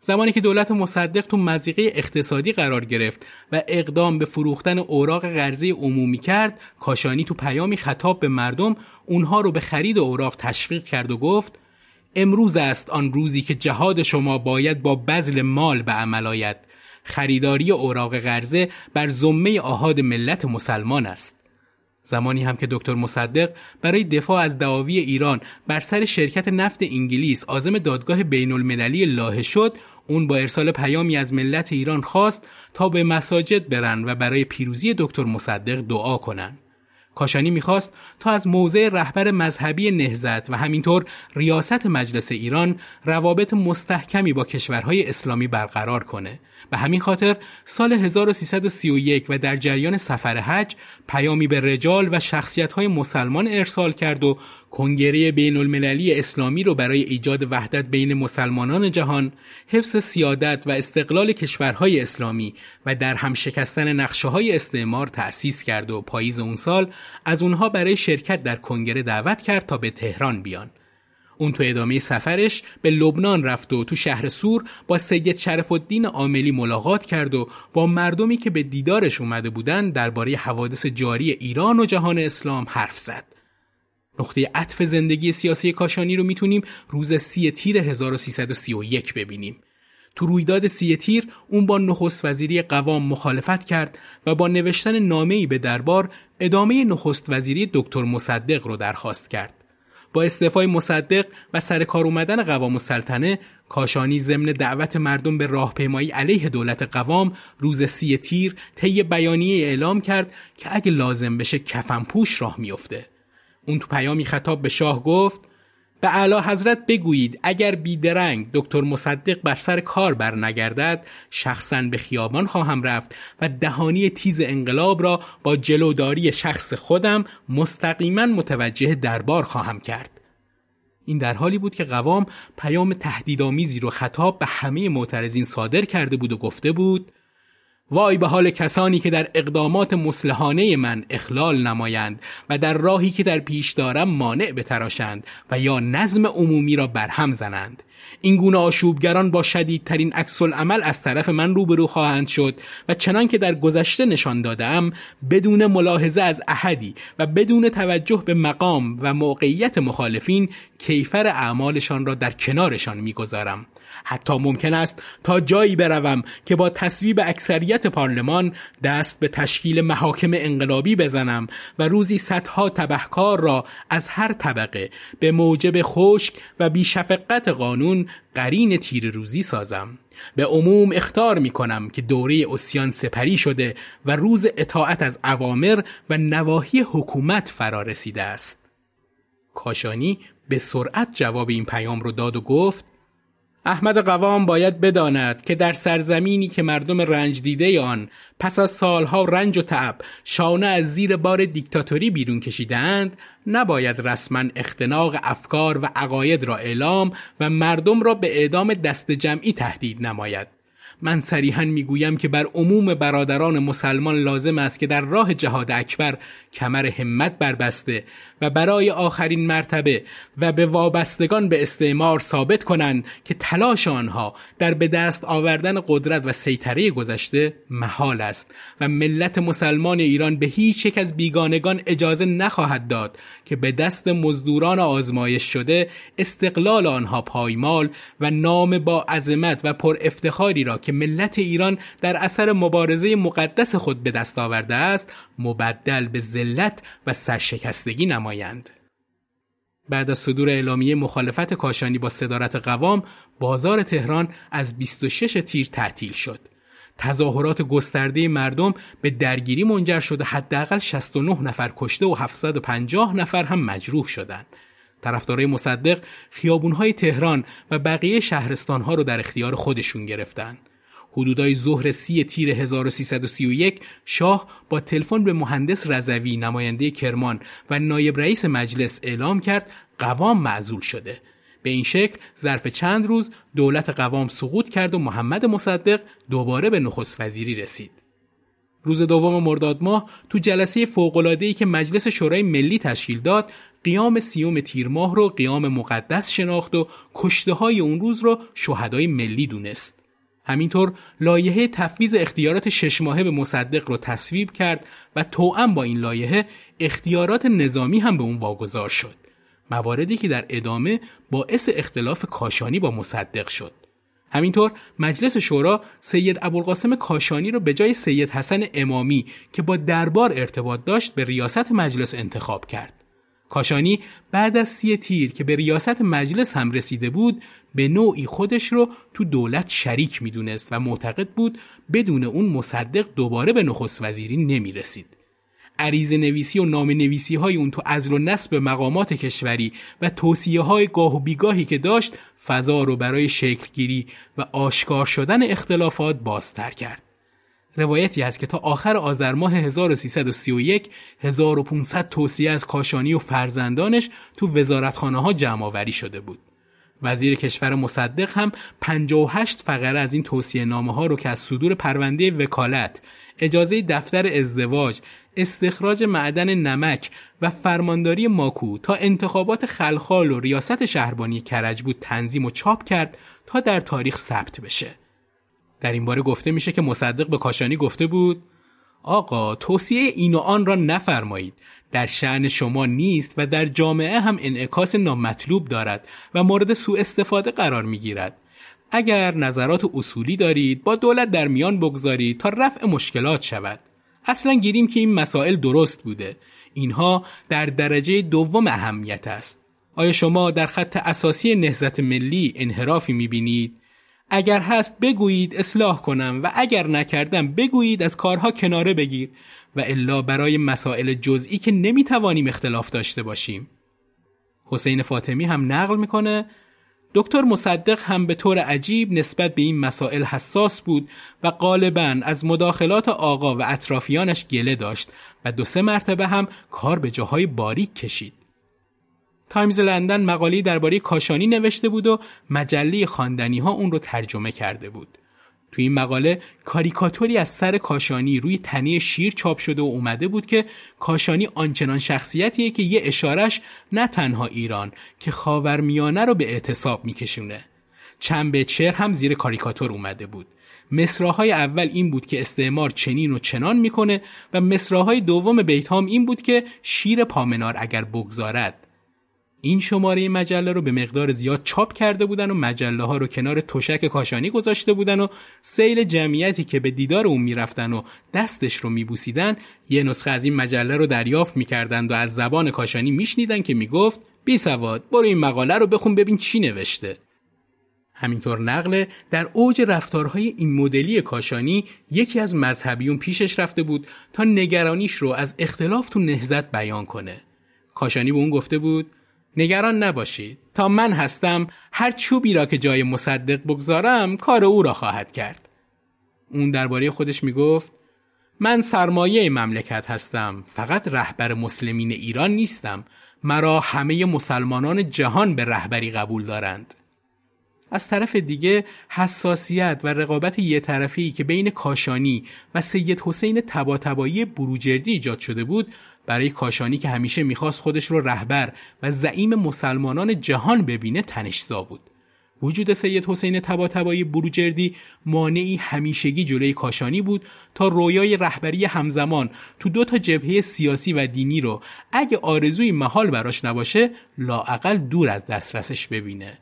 زمانی که دولت مصدق تو مزیقه اقتصادی قرار گرفت و اقدام به فروختن اوراق قرضه عمومی کرد، کاشانی تو پیامی خطاب به مردم اونها رو به خرید اوراق تشویق کرد و گفت امروز است آن روزی که جهاد شما باید با بذل مال به عمل آید خریداری اوراق قرضه بر ذمه آهاد ملت مسلمان است زمانی هم که دکتر مصدق برای دفاع از دعاوی ایران بر سر شرکت نفت انگلیس عازم دادگاه بین المللی لاهه شد اون با ارسال پیامی از ملت ایران خواست تا به مساجد برن و برای پیروزی دکتر مصدق دعا کنند. کاشانی می‌خواست تا از موضع رهبر مذهبی نهزت و همینطور ریاست مجلس ایران روابط مستحکمی با کشورهای اسلامی برقرار کنه. به همین خاطر سال 1331 و در جریان سفر حج پیامی به رجال و شخصیت‌های مسلمان ارسال کرد و کنگره بین المللی اسلامی رو برای ایجاد وحدت بین مسلمانان جهان، حفظ سیادت و استقلال کشورهای اسلامی و در هم شکستن نقشه های استعمار تأسیس کرد و پاییز اون سال از اونها برای شرکت در کنگره دعوت کرد تا به تهران بیان. اون تو ادامه سفرش به لبنان رفت و تو شهر سور با سید شرف الدین عاملی ملاقات کرد و با مردمی که به دیدارش اومده بودن درباره حوادث جاری ایران و جهان اسلام حرف زد. نقطه عطف زندگی سیاسی کاشانی رو می‌تونیم روز سی تیر 1331 ببینیم. تو رویداد سی تیر اون با نخست وزیری قوام مخالفت کرد و با نوشتن نامه‌ای به دربار ادامه نخست وزیری دکتر مصدق رو درخواست کرد. با استعفای مصدق و سر کار اومدن قوام السلطنه کاشانی ضمن دعوت مردم به راهپیمایی علیه دولت قوام روز سی تیر طی بیانیه اعلام کرد که اگه لازم بشه کفن پوش راه میفته اون تو پیامی خطاب به شاه گفت به اعلی حضرت بگویید اگر بیدرنگ دکتر مصدق بر سر کار برنگردد شخصا به خیابان خواهم رفت و دهانی تیز انقلاب را با جلوداری شخص خودم مستقیما متوجه دربار خواهم کرد. این در حالی بود که قوام پیام تهدیدآمیزی رو خطاب به همه معترضین صادر کرده بود و گفته بود وای به حال کسانی که در اقدامات مسلحانه من اخلال نمایند و در راهی که در پیش دارم مانع بتراشند و یا نظم عمومی را برهم زنند. این گونه آشوبگران با شدیدترین عکس عمل از طرف من روبرو خواهند شد و چنان که در گذشته نشان دادم بدون ملاحظه از احدی و بدون توجه به مقام و موقعیت مخالفین کیفر اعمالشان را در کنارشان می‌گذارم. حتی ممکن است تا جایی بروم که با تصویب اکثریت پارلمان دست به تشکیل محاکم انقلابی بزنم و روزی صدها تبهکار را از هر طبقه به موجب خشک و بیشفقت قانون قرین تیر روزی سازم. به عموم اختار می کنم که دوره اسیان سپری شده و روز اطاعت از اوامر و نواحی حکومت فرا رسیده است. کاشانی به سرعت جواب این پیام رو داد و گفت احمد قوام باید بداند که در سرزمینی که مردم رنج دیده آن پس از سالها رنج و تعب شانه از زیر بار دیکتاتوری بیرون کشیدند نباید رسما اختناق افکار و عقاید را اعلام و مردم را به اعدام دست جمعی تهدید نماید. من صریحا می‌گویم که بر عموم برادران مسلمان لازم است که در راه جهاد اکبر کمر همت بربسته و برای آخرین مرتبه و به وابستگان به استعمار ثابت کنند که تلاش آنها در به دست آوردن قدرت و سیطره گذشته محال است و ملت مسلمان ایران به هیچ یک از بیگانگان اجازه نخواهد داد که به دست مزدوران آزمایش شده استقلال آنها پایمال و نام با عظمت و پر افتخاری را که ملت ایران در اثر مبارزه مقدس خود به دست آورده است مبدل به ذلت و سرشکستگی نمایند. بعد از صدور اعلامیه مخالفت کاشانی با صدارت قوام بازار تهران از 26 تیر تعطیل شد. تظاهرات گسترده مردم به درگیری منجر شده حداقل 69 نفر کشته و 750 نفر هم مجروح شدند. طرفدارای مصدق خیابونهای تهران و بقیه شهرستانها رو در اختیار خودشون گرفتند. حدودای ظهر سی تیر 1331 شاه با تلفن به مهندس رضوی نماینده کرمان و نایب رئیس مجلس اعلام کرد قوام معزول شده. به این شکل ظرف چند روز دولت قوام سقوط کرد و محمد مصدق دوباره به نخست وزیری رسید. روز دوم مرداد ماه تو جلسه فوق‌العاده‌ای که مجلس شورای ملی تشکیل داد قیام سیوم تیر ماه رو قیام مقدس شناخت و کشته های اون روز رو شهدای ملی دونست. همینطور لایحه تفویض اختیارات شش ماهه به مصدق رو تصویب کرد و توأم با این لایحه اختیارات نظامی هم به اون واگذار شد. مواردی که در ادامه باعث اختلاف کاشانی با مصدق شد. همینطور مجلس شورا سید ابوالقاسم کاشانی رو به جای سید حسن امامی که با دربار ارتباط داشت به ریاست مجلس انتخاب کرد. کاشانی بعد از سی تیر که به ریاست مجلس هم رسیده بود به نوعی خودش رو تو دولت شریک می‌دونست و معتقد بود بدون اون مصدق دوباره به نخست وزیری نمی رسید. عریض نویسی و نام نویسی های اون تو ازل و نصب مقامات کشوری و توصیه های گاه و بیگاهی که داشت فضا رو برای شکلگیری و آشکار شدن اختلافات بازتر کرد. روایتی هست که تا آخر آذر ماه 1331 1500 توصیه از کاشانی و فرزندانش تو وزارتخانه ها جمع آوری شده بود. وزیر کشور مصدق هم 58 فقره از این توصیه نامه ها رو که از صدور پرونده وکالت، اجازه دفتر ازدواج، استخراج معدن نمک و فرمانداری ماکو تا انتخابات خلخال و ریاست شهربانی کرج بود تنظیم و چاپ کرد تا در تاریخ ثبت بشه. در این باره گفته میشه که مصدق به کاشانی گفته بود آقا توصیه این و آن را نفرمایید در شعن شما نیست و در جامعه هم انعکاس نامطلوب دارد و مورد سوء استفاده قرار می‌گیرد. اگر نظرات اصولی دارید با دولت در میان بگذارید تا رفع مشکلات شود. اصلا گیریم که این مسائل درست بوده. اینها در درجه دوم اهمیت است. آیا شما در خط اساسی نهضت ملی انحرافی می‌بینید؟ اگر هست بگویید اصلاح کنم و اگر نکردم بگویید از کارها کناره بگیر و الا برای مسائل جزئی که نمی‌توانیم اختلاف داشته باشیم. حسین فاطمی هم نقل می‌کنه دکتر مصدق هم به طور عجیب نسبت به این مسائل حساس بود و غالبا از مداخلات آقا و اطرافیانش گله داشت و دو سه مرتبه هم کار به جاهای باریک کشید. تایمز لندن مقاله‌ای درباره کاشانی نوشته بود و مجله خواندنی ها اون رو ترجمه کرده بود. تو این مقاله کاریکاتوری از سر کاشانی روی تنه شیر چاپ شده و اومده بود که کاشانی آنچنان شخصیتیه که یه اشارش نه تنها ایران که خاورمیانه رو به اعتصاب میکشونه. چند به چهر هم زیر کاریکاتور اومده بود. مصراهای اول این بود که استعمار چنین و چنان می‌کنه و مصراهای دوم بیتهام این بود که شیر پامنار اگر بگذارد این شماره مجله رو به مقدار زیاد چاپ کرده بودن و مجله ها رو کنار تشک کاشانی گذاشته بودن و سیل جمعیتی که به دیدار اون می‌رفتن و دستش رو میبوسیدن یه نسخه از این مجله رو دریافت می‌کردند و از زبان کاشانی میشنیدن که می‌گفت بی سواد برو این مقاله رو بخون ببین چی نوشته. همینطور نقله در اوج رفتارهای این مدلی کاشانی یکی از مذهبیون پیشش رفته بود تا نگرانیش رو از اختلاف تو نهزت بیان کنه. کاشانی به اون گفته بود نگران نباشید تا من هستم هر چوبی را که جای مصدق بگذارم کار او را خواهد کرد. اون درباره خودش می‌گفت من سرمایه مملکت هستم فقط رهبر مسلمین ایران نیستم. مرا همه مسلمانان جهان به رهبری قبول دارند. از طرف دیگه حساسیت و رقابت یه طرفی که بین کاشانی و سید حسین تباتبایی بروجردی ایجاد شده بود برای کاشانی که همیشه می‌خواست خودش رو رهبر و زعیم مسلمانان جهان ببینه تنشزا بود. وجود سید حسین تباتبایی بروجردی مانعی همیشگی جلوی کاشانی بود تا رویای رهبری همزمان تو دو تا جبهه سیاسی و دینی رو اگه آرزوی محال براش نباشه لاعقل دور از دسترسش ببینه.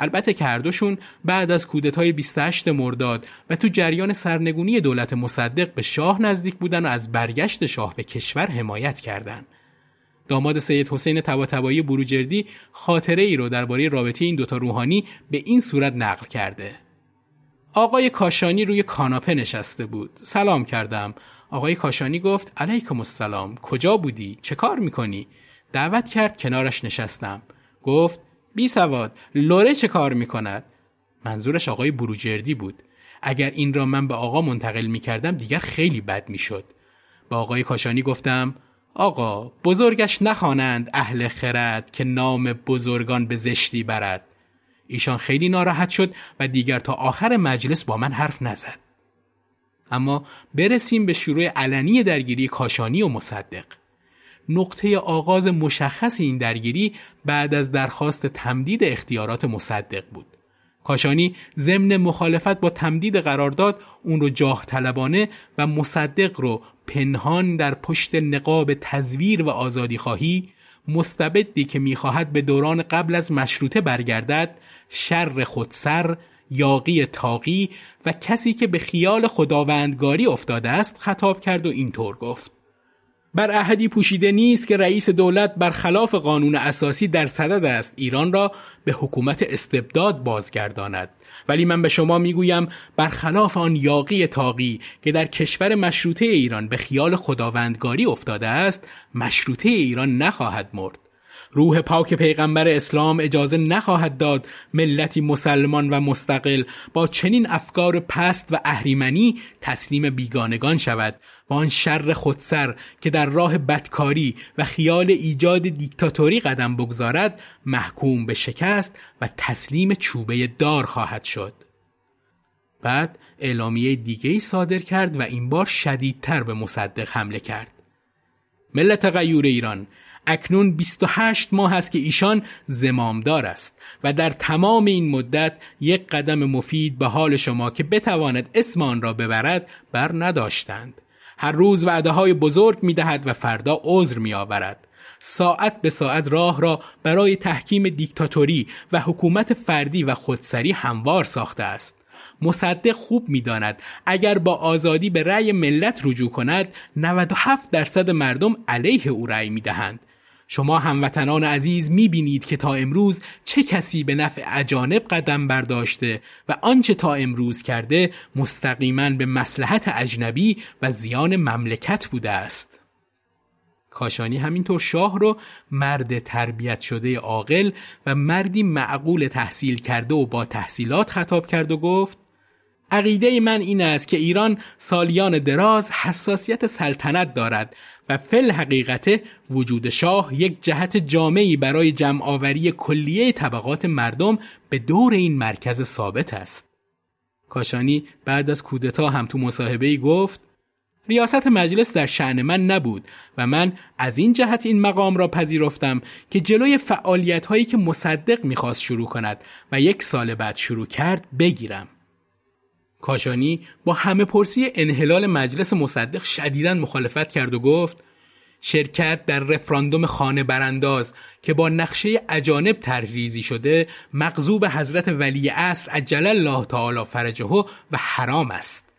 البته که هر دوشون بعد از کودتای 28 مرداد و تو جریان سرنگونی دولت مصدق به شاه نزدیک بودن و از برگشت شاه به کشور حمایت کردند. داماد سید حسین طباطبایی بروجردی خاطره ای رو درباره رابطه این دوتا روحانی به این صورت نقل کرده. آقای کاشانی روی کاناپه نشسته بود. سلام کردم. آقای کاشانی گفت علیکم السلام. کجا بودی؟ چه کار می‌کنی؟ دعوت کرد کنارش نشستم. گفت بی سواد لوره چه کار می کند؟ منظورش آقای بروجردی بود. اگر این را من به آقا منتقل می کردم دیگر خیلی بد می شد. با آقای کاشانی گفتم آقا بزرگش نخوانند اهل خرد که نام بزرگان به زشتی برد. ایشان خیلی ناراحت شد و دیگر تا آخر مجلس با من حرف نزد. اما برسیم به شروع علنی درگیری کاشانی و مصدق. نقطه آغاز مشخص این درگیری بعد از درخواست تمدید اختیارات مصدق بود. کاشانی ضمن مخالفت با تمدید قرارداد اون رو جاه طلبانه و مصدق رو پنهان در پشت نقاب تزویر و آزادی خواهی مستبدی که می‌خواهد به دوران قبل از مشروطه برگردد شر خودسر یاقی تاقی و کسی که به خیال خداوندگاری افتاده است خطاب کرد و اینطور گفت بر احدی پوشیده نیست که رئیس دولت برخلاف قانون اساسی در صدد است. ایران را به حکومت استبداد بازگرداند. ولی من به شما می‌گویم برخلاف آن یاقی تاقی که در کشور مشروطه ایران به خیال خداوندگاری افتاده است مشروطه ایران نخواهد مرد. روح پاک پیغمبر اسلام اجازه نخواهد داد ملتی مسلمان و مستقل با چنین افکار پست و اهریمنی تسلیم بیگانگان شود و آن شر خودسر که در راه بدکاری و خیال ایجاد دیکتاتوری قدم بگذارد محکوم به شکست و تسلیم چوبه دار خواهد شد. بعد اعلامیه دیگه ای صادر کرد و این بار شدیدتر به مصدق حمله کرد. ملت غیور ایران اکنون 28 ماه است که ایشان زمامدار است و در تمام این مدت یک قدم مفید به حال شما که بتواند اسم آن را ببرد بر نداشتند. هر روز وعده های بزرگ می دهد و فردا عذر می آورد ساعت به ساعت راه را برای تحکیم دیکتاتوری و حکومت فردی و خودسری هموار ساخته است. مصدق خوب می‌داند اگر با آزادی به رأی ملت رجوع کند 97 درصد مردم علیه او رأی می‌دهند. شما هموطنان عزیز می‌بینید که تا امروز چه کسی به نفع اجانب قدم برداشته و آنچه تا امروز کرده مستقیما به مسلحت اجنبی و زیان مملکت بوده است. کاشانی همینطور شاه رو مرد تربیت شده عاقل و مردی معقول تحصیل کرده و با تحصیلات خطاب کرد و گفت عقیده من این است که ایران سالیان دراز حساسیت سلطنت دارد و فل حقیقت وجود شاه یک جهت جامعی برای جمعآوری کلیه طبقات مردم به دور این مرکز ثابت است. کاشانی بعد از کودتا هم تو مصاحبه گفت ریاست مجلس در شعن من نبود و من از این جهت این مقام را پذیرفتم که جلوی فعالیت هایی که مصدق می‌خواست شروع کند و یک سال بعد شروع کرد بگیرم. کاشانی با همه پرسی انحلال مجلس مصدق شدیدا مخالفت کرد و گفت شرکت در رفراندوم خانه برانداز که با نقشه اجانب ترریزی شده مغضوب حضرت ولی عصر عجل الله تعالی فرجه و حرام است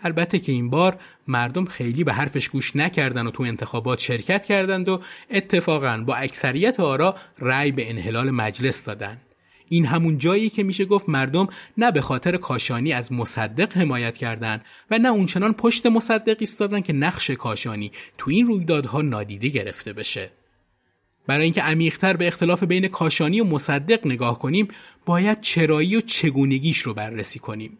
البته که این بار مردم خیلی به حرفش گوش نکردن و تو انتخابات شرکت کردند و اتفاقا با اکثریت آرا رأی به انحلال مجلس دادند. این همون جایی که میشه گفت مردم نه به خاطر کاشانی از مصدق حمایت کردند و نه اونچنان پشت مصدق ایستادن که نقش کاشانی تو این رویدادها نادیده گرفته بشه. برای اینکه عمیقتر به اختلاف بین کاشانی و مصدق نگاه کنیم باید چرایی و چگونگیش رو بررسی کنیم.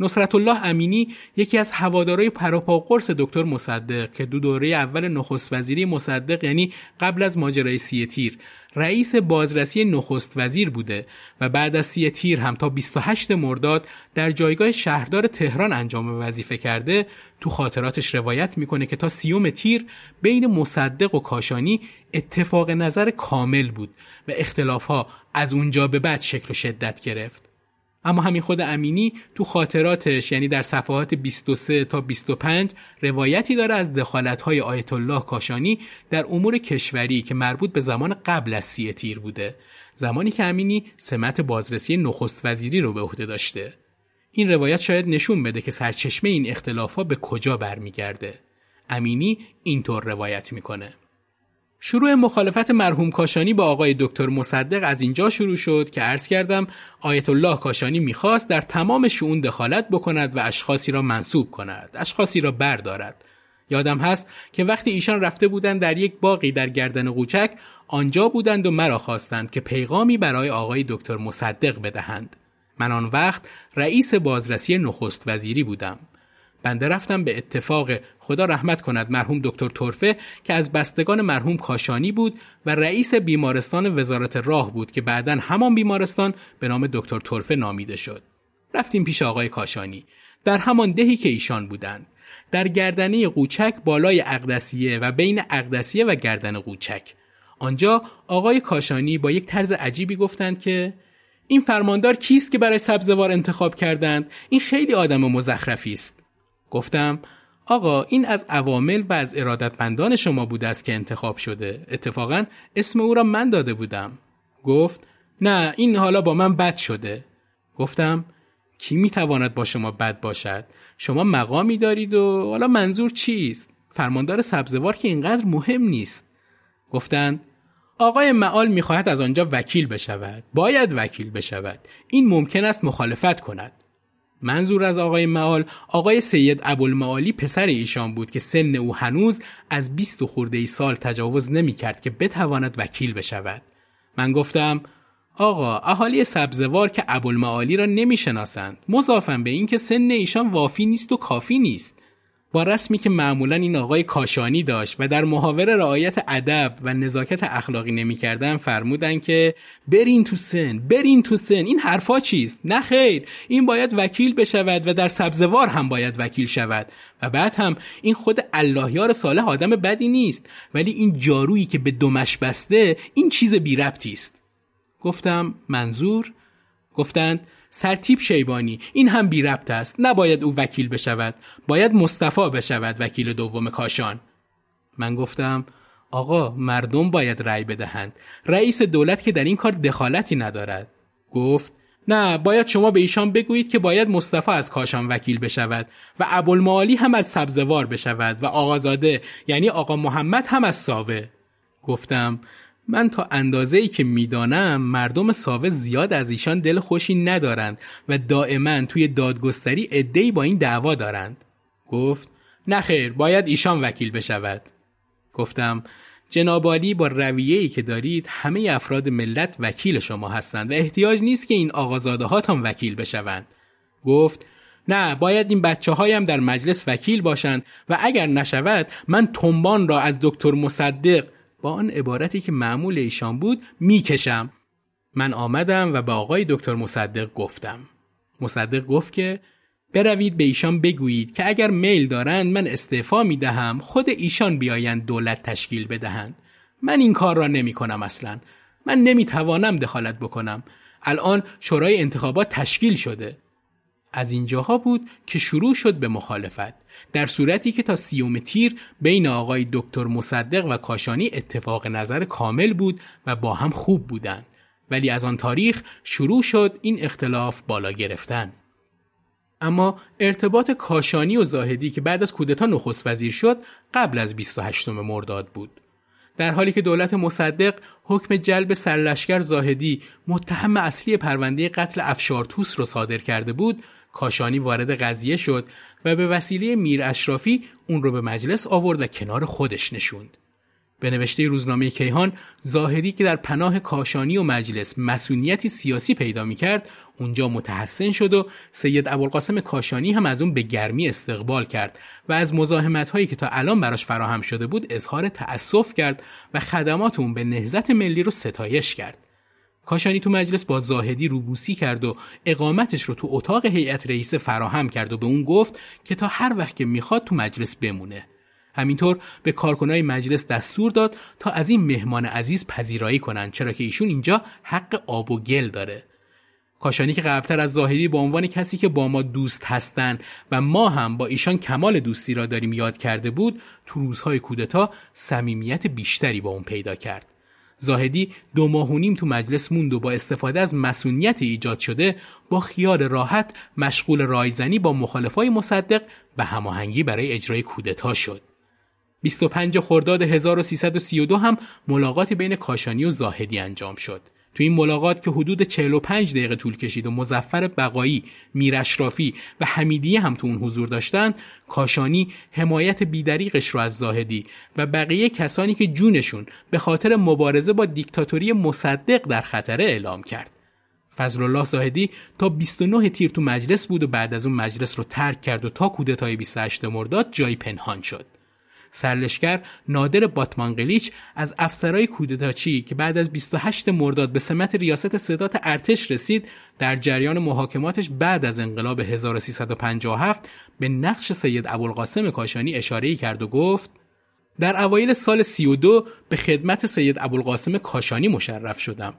نصرت الله امینی یکی از هوادارای پروپاقرص دکتر مصدق که دو دوره اول نخست وزیری مصدق یعنی قبل از ماجرای سی تیر رئیس بازرسی نخست وزیر بوده و بعد از سی تیر هم تا 28 مرداد در جایگاه شهردار تهران انجام وظیفه کرده تو خاطراتش روایت می‌کنه که تا سیوم تیر بین مصدق و کاشانی اتفاق نظر کامل بود و اختلافها از اونجا به بعد شکل و شدت گرفت. اما همین خود امینی تو خاطراتش یعنی در صفحات 23 تا 25 روایتی داره از دخالت‌های آیت الله کاشانی در امور کشوری که مربوط به زمان قبل از سی تیر بوده. زمانی که امینی سمت بازرسی نخست وزیری رو به عهده داشته. این روایت شاید نشون بده که سرچشمه این اختلافا به کجا برمیگرده. امینی اینطور روایت می‌کنه. شروع مخالفت مرحوم کاشانی با آقای دکتر مصدق از اینجا شروع شد که عرض کردم آیت الله کاشانی می‌خواست در تمام شعون دخالت بکند و اشخاصی را منصوب کند اشخاصی را بردارد. یادم هست که وقتی ایشان رفته بودند در یک باقی در گردن قوچک آنجا بودند و مرا خواستند که پیغامی برای آقای دکتر مصدق بدهند. من آن وقت رئیس بازرسی نخست وزیری بودم. بنده رفتم به اتفاق خدا رحمت کند مرحوم دکتر ترفه که از بستگان مرحوم کاشانی بود و رئیس بیمارستان وزارت راه بود که بعدا همان بیمارستان به نام دکتر ترفه نامیده شد. رفتیم پیش آقای کاشانی. در همان دهی که ایشان بودند. در گردنه قوچک بالای اقدسیه و بین اقدسیه و گردن قوچک. آنجا آقای کاشانی با یک طرز عجیبی گفتند که این فرماندار کیست که برای سبزوار انتخاب کردند؟ این خیلی آدم مزخرفی است. گفتم آقا این از عوامل و از ارادتمندان شما بوده است که انتخاب شده. اتفاقا اسم او را من داده بودم. گفت نه این حالا با من بد شده. گفتم کی می‌تواند با شما بد باشد؟ شما مقامی دارید و حالا منظور چیست؟ فرماندار سبزوار که اینقدر مهم نیست. گفتند آقای معال می‌خواهد از آنجا وکیل بشود. باید وکیل بشود. این ممکن است مخالفت کند. منظور از آقای معال آقای سید ابوالمعالی پسر ایشان بود که سن او هنوز از 20 خورده ای سال تجاوز نمی کرد که بتواند وکیل بشود. من گفتم آقا اهالی سبزوار که ابوالمعالی را نمی‌شناسند. مضافم به اینکه سن ایشان وافی نیست و کافی نیست. با رسمی که معمولا این آقای کاشانی داشت و در محاوره رعایت ادب و نزاکت اخلاقی نمی‌کردن فرمودن که برین تو سن برین تو سن این حرفا چیست؟ نه خیر این باید وکیل بشود و در سبزوار هم باید وکیل شود. و بعد هم این خود اللهیار صالح آدم بدی نیست ولی این جارویی که به دمش بسته این چیز بی ربطی است. گفتم منظور؟ گفتند سرتیب شیبانی. این هم بی ربط است. نباید او وکیل بشود. باید مصطفا بشود وکیل دوم کاشان. من گفتم آقا مردم باید رأی بدهند. رئیس دولت که در این کار دخالتی ندارد. گفت نه باید شما به ایشان بگویید که باید مصطفی از کاشان وکیل بشود و ابوالمعالی هم از سبزوار بشود و آقازاده یعنی آقا محمد هم از ساوه. گفتم من تا اندازه ای که می‌دانم مردم ساوه زیاد از ایشان دل خوشی ندارند و دائما توی دادگستری ادهی با این دعوا دارند. گفت نخیر باید ایشان وکیل بشود. گفتم جنابالی با رویه که دارید همه افراد ملت وکیل شما هستند و احتیاج نیست که این آقازاده هاتان وکیل بشوند. گفت نه باید این بچه هایم در مجلس وکیل باشند و اگر نشود من تنبان را از دکتر مصدق با آن عبارتی که معمول ایشان بود می‌کشم. من آمدم و به آقای دکتر مصدق گفتم. مصدق گفت که بروید به ایشان بگویید که اگر میل دارند من استعفا می دهم خود ایشان بیایند دولت تشکیل بدهند. من این کار را نمی کنم اصلا. من نمی توانم دخالت بکنم. الان شورای انتخابات تشکیل شده. از اینجاها بود که شروع شد به مخالفت در صورتی که تا سیوم تیر بین آقای دکتر مصدق و کاشانی اتفاق نظر کامل بود و با هم خوب بودند. ولی از آن تاریخ شروع شد این اختلاف بالا گرفتن. اما ارتباط کاشانی و زاهدی که بعد از کودتا نخست وزیر شد قبل از 28 مرداد بود. در حالی که دولت مصدق حکم جلب سرلشکر زاهدی متهم اصلی پرونده قتل افشارتوس را صادر کرده بود کاشانی وارد قضیه شد و به وسیله میر اشرافی اون رو به مجلس آورد و کنار خودش نشوند. به نوشته روزنامه کیهان زاهدی که در پناه کاشانی و مجلس مسئولیتی سیاسی پیدا می کرد اونجا متحسن شد و سید ابوالقاسم کاشانی هم از اون به گرمی استقبال کرد و از مزاحمت هایی که تا الان براش فراهم شده بود اظهار تأسف کرد و خدمات اون به نهزت ملی رو ستایش کرد کاشانی تو مجلس با زاهدی روبوسی کرد و اقامتش رو تو اتاق هیئت رئیس فراهم کرد و به اون گفت که تا هر وقت که می‌خواد تو مجلس بمونه. همینطور به کارکنای مجلس دستور داد تا از این مهمان عزیز پذیرایی کنند چرا که ایشون اینجا حق آب و گل داره. کاشانی که قبلتر از زاهدی به عنوان کسی که با ما دوست هستند و ما هم با ایشان کمال دوستی را داریم یاد کرده بود تو روزهای کودتا صمیمیت بیشتری با اون پیدا کرد. زاهدی دو ماه و نیم تو مجلس موند و با استفاده از مسئولیت ایجاد شده با خیال راحت مشغول رایزنی با مخالفای مصدق و هماهنگی برای اجرای کودتا شد 25 خرداد 1332 هم ملاقاتی بین کاشانی و زاهدی انجام شد. تو این ملاقات که حدود 45 دقیقه طول کشید و مزفر بقایی، میرشرافی و حمیدیه هم تو اون حضور داشتن، کاشانی حمایت بیدریقش رو از زاهدی و بقیه کسانی که جونشون به خاطر مبارزه با دیکتاتوری مصدق در خطره اعلام کرد. فضل الله زاهدی تا 29 تیر تو مجلس بود و بعد از اون مجلس رو ترک کرد و تا کودتای 28 مرداد جایی پنهان شد. سرلشکر نادر باتمانقلیچ از افسرای کودتاچی که بعد از 28 مرداد به سمت ریاست صدات ارتش رسید در جریان محاکماتش بعد از انقلاب 1357 به نقش سید ابوالقاسم کاشانی اشاره کرد و گفت در اوایل سال 32 به خدمت سید ابوالقاسم کاشانی مشرف شدم.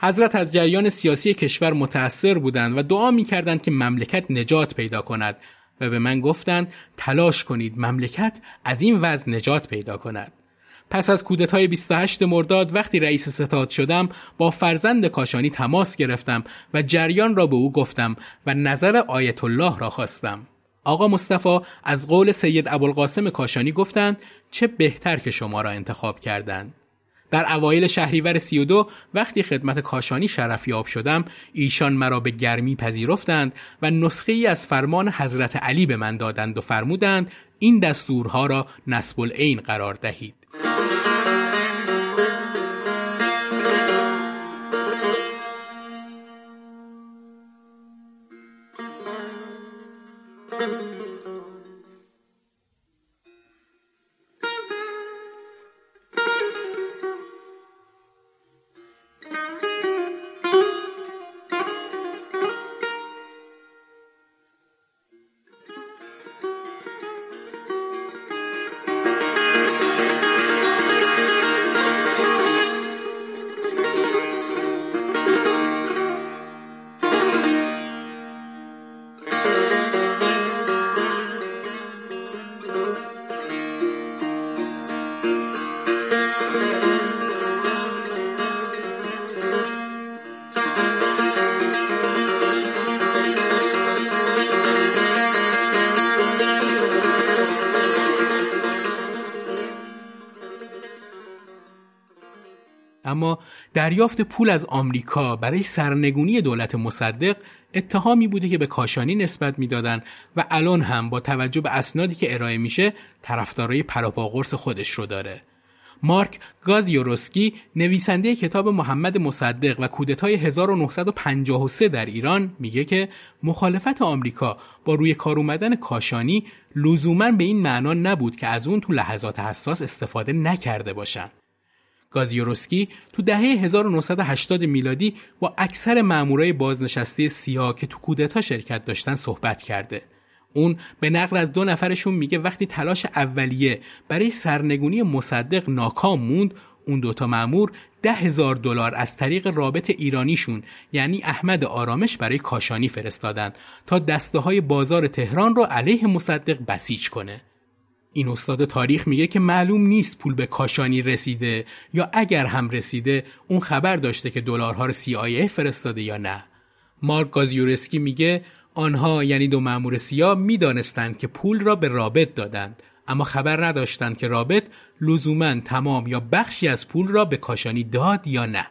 حضرت از جریان سیاسی کشور متأثر بودند و دعا می‌کردند که مملکت نجات پیدا کند و به من گفتند تلاش کنید مملکت از این وضع نجات پیدا کند. پس از کودتای 28 مرداد وقتی رئیس ستاد شدم با فرزند کاشانی تماس گرفتم و جریان را به او گفتم و نظر آیت الله را خواستم. آقا مصطفی از قول سید ابوالقاسم کاشانی گفتند چه بهتر که شما را انتخاب کردند. در اوایل شهریور 32 وقتی خدمت کاشانی شرفیاب شدم ایشان مرا به گرمی پذیرفتند و نسخه ای از فرمان حضرت علی به من دادند و فرمودند این دستورها را نسب العین قرار دهید. دریافت پول از آمریکا برای سرنگونی دولت مصدق اتهامی بوده که به کاشانی نسبت می‌دادند و الان هم با توجه به اسنادی که ارائه میشه طرفدارای پراپاگورس خودش رو داره مارک گازیوروسکی نویسنده کتاب محمد مصدق و کودتای 1953 در ایران میگه که مخالفت آمریکا با روی کار اومدن کاشانی لزوما به این معنا نبود که از اون تو لحظات حساس استفاده نکرده باشند. گازیوروسکی تو دهه 1980 میلادی با اکثر مامورای بازنشسته سیاه که تو کودتا شرکت داشتن صحبت کرده. اون به نقل از دو نفرشون میگه وقتی تلاش اولیه برای سرنگونی مصدق ناکام موند اون دوتا مامور ده هزار دلار از طریق رابط ایرانیشون یعنی احمد آرامش برای کاشانی فرستادند تا دسته های بازار تهران رو علیه مصدق بسیج کنه. این استاد تاریخ میگه که معلوم نیست پول به کاشانی رسیده یا اگر هم رسیده اون خبر داشته که دلارها رو CIA فرستاده یا نه. مارک گازیورسکی میگه آنها یعنی دو مامور سیا می‌دانستند که پول را به رابط دادند اما خبر نداشتند که رابط لزوما تمام یا بخشی از پول را به کاشانی داد یا نه.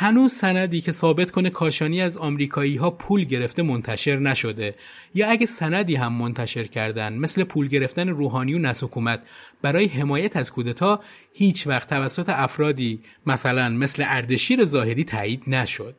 هنوز سندی که ثابت کنه کاشانی از آمریکایی ها پول گرفته منتشر نشده. یا اگه سندی هم منتشر کردن مثل پول گرفتن روحانی و نسحکومت برای حمایت از کودتا هیچ وقت توسط افرادی مثلا مثل اردشیر ظاهری تایید نشد.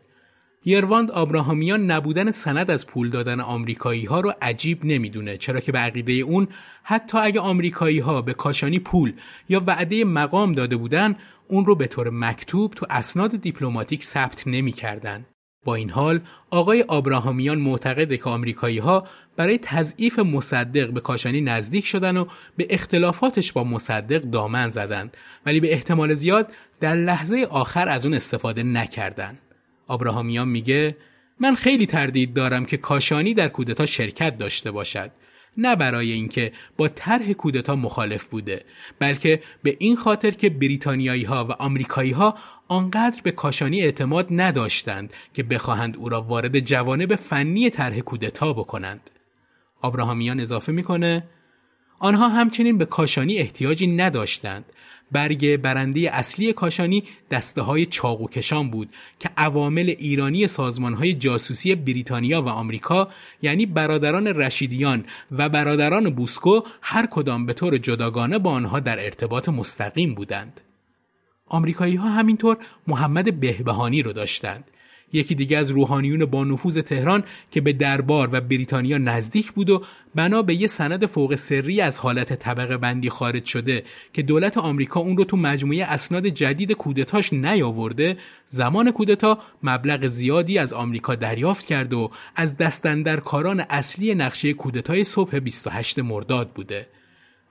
یرواند آبراهامیان نبودن سند از پول دادن آمریکایی ها رو عجیب نمی‌دونه چرا که به عقیده اون حتی اگه آمریکایی ها به کاشانی پول یا وعده مقام داده بودن اون رو به طور مکتوب تو اسناد دیپلماتیک ثبت نمی‌کردن. با این حال آقای آبراهامیان معتقده که آمریکایی ها برای تضعیف مصدق به کاشانی نزدیک شدن و به اختلافاتش با مصدق دامن زدند ولی به احتمال زیاد در لحظه آخر از اون استفاده نکردند. آبراهامیان میگه من خیلی تردید دارم که کاشانی در کودتا شرکت داشته باشد نه برای اینکه با طرح کودتا مخالف بوده بلکه به این خاطر که بریتانیایی ها و آمریکایی ها آنقدر به کاشانی اعتماد نداشتند که بخواهند او را وارد جوانب فنی طرح کودتا بکنند. آبراهامیان اضافه می‌کنه آنها همچنین به کاشانی احتیاجی نداشتند. برگ برنده اصلی کاشانی دسته های چاقوکشان بود که عوامل ایرانی سازمان های جاسوسی بریتانیا و آمریکا یعنی برادران رشیدیان و برادران بوسکو هر کدام به طور جداگانه با آنها در ارتباط مستقیم بودند. آمریکایی ها همینطور محمد بهبهانی رو داشتند یکی دیگه از روحانیون با نفوذ تهران که به دربار و بریتانیا نزدیک بود و بنا به یه سند فوق سری از حالت طبقه بندی خارج شده که دولت آمریکا اون رو تو مجموعه اسناد جدید کودتاش نیاورده زمان کودتا مبلغ زیادی از آمریکا دریافت کرد و از دستندرکاران اصلی نقشه کودتای صبح 28 مرداد بوده.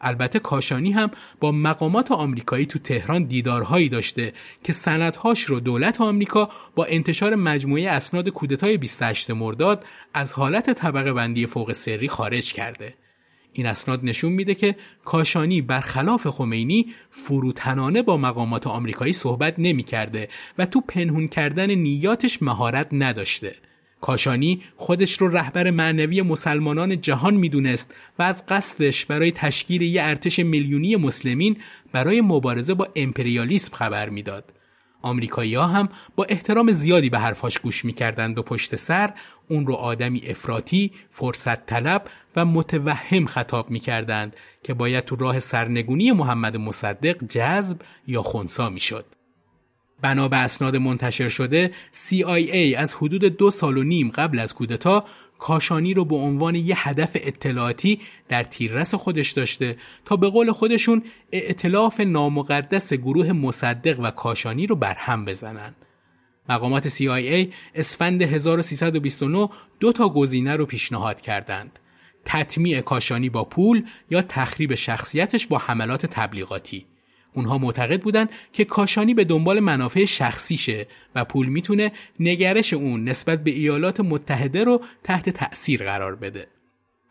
البته کاشانی هم با مقامات آمریکایی تو تهران دیدارهایی داشته که سندهاش رو دولت آمریکا با انتشار مجموعه اسناد کودتای 28 مرداد از حالت طبقه بندی فوق سری خارج کرده. این اسناد نشون میده که کاشانی برخلاف خمینی فروتنانه با مقامات آمریکایی صحبت نمی کرده و تو پنهون کردن نیاتش مهارت نداشته. کاشانی خودش رو رهبر معنوی مسلمانان جهان می‌دونست و از قصدش برای تشکیل یه ارتش میلیونی مسلمین برای مبارزه با امپریالیسم خبر می‌داد. آمریکایی ها هم با احترام زیادی به حرفاش گوش می‌کردند و پشت سر اون رو آدمی افراطی، فرصت طلب و متوهم خطاب می‌کردند که باید تو راه سرنگونی محمد مصدق جذب یا خونسا می‌شد. بنا به اسناد منتشر شده CIA از حدود دو سال و نیم قبل از کودتا کاشانی رو به عنوان یه هدف اطلاعاتی در تیررس خودش داشته تا به قول خودشون اعتلاف نامقدس گروه مصدق و کاشانی رو برهم بزنن. مقامات CIA اسفند 1329 دو تا گزینه رو پیشنهاد کردند. تطمیع کاشانی با پول یا تخریب شخصیتش با حملات تبلیغاتی. اونها معتقد بودن که کاشانی به دنبال منافع شخصیشه و پول می‌تونه نگرش اون نسبت به ایالات متحده رو تحت تأثیر قرار بده.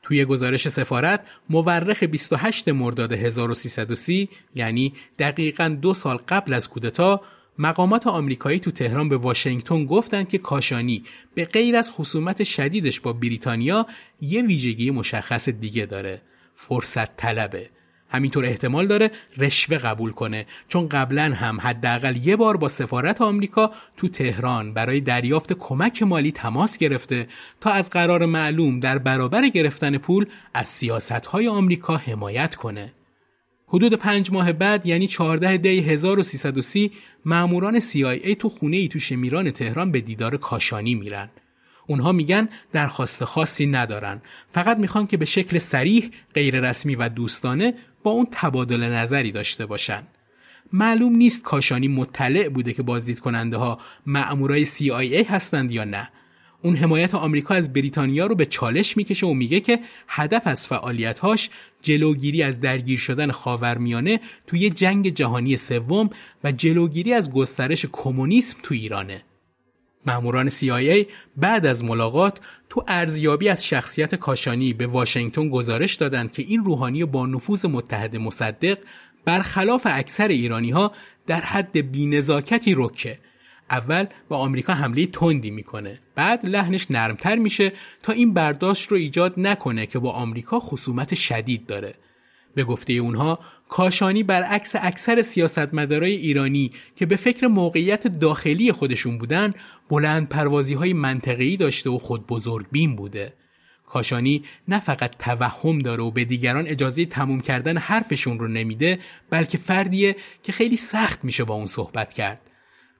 توی گزارش سفارت مورخ 28 مرداد 1330 یعنی دقیقا دو سال قبل از کودتا مقامات آمریکایی تو تهران به واشنگتن گفتند که کاشانی به غیر از خصومت شدیدش با بریتانیا یه ویژگی مشخص دیگه داره فرصت طلبه همینطور احتمال داره رشوه قبول کنه. چون قبلا هم حداقل یه بار با سفارت آمریکا تو تهران برای دریافت کمک مالی تماس گرفته تا از قرار معلوم در برابر گرفتن پول از سیاست های آمریکا حمایت کنه. حدود پنج ماه بعد یعنی 14 دی 1330 ماموران CIA تو خونه ای تو شمیران تهران به دیدار کاشانی میرن. اونها میگن درخواست خاصی ندارن. فقط می‌خوان که به شکل سریح غیر رسمی و دوستانه با اون تبادل نظری داشته باشن. معلوم نیست کاشانی مطلع بوده که بازدید کننده ها مأمورای CIA هستند یا نه. اون حمایت آمریکا از بریتانیا رو به چالش می‌کشه و میگه که هدف از فعالیتهاش جلوگیری از درگیر شدن خاورمیانه توی جنگ جهانی سوم و جلوگیری از گسترش کمونیسم تو ایرانه. ماموران CIA بعد از ملاقات تو ارزیابی از شخصیت کاشانی به واشنگتن گزارش دادند که این روحانی با نفوذ متحد مصدق برخلاف اکثر ایرانی ها در حد بینزاکتی رکه. اول با آمریکا حمله تندی می‌کنه. بعد لحنش نرمتر میشه تا این برداشت رو ایجاد نکنه که با آمریکا خصومت شدید داره. به گفته اونها کاشانی برعکس اکثر سیاستمدارای ایرانی که به فکر موقعیت داخلی خودشون بودن بلند پروازی های منطقه‌ای داشته و خود بزرگ بین بوده. کاشانی نه فقط توهم داره و به دیگران اجازه تموم کردن حرفشون رو نمیده بلکه فردیه که خیلی سخت میشه با اون صحبت کرد.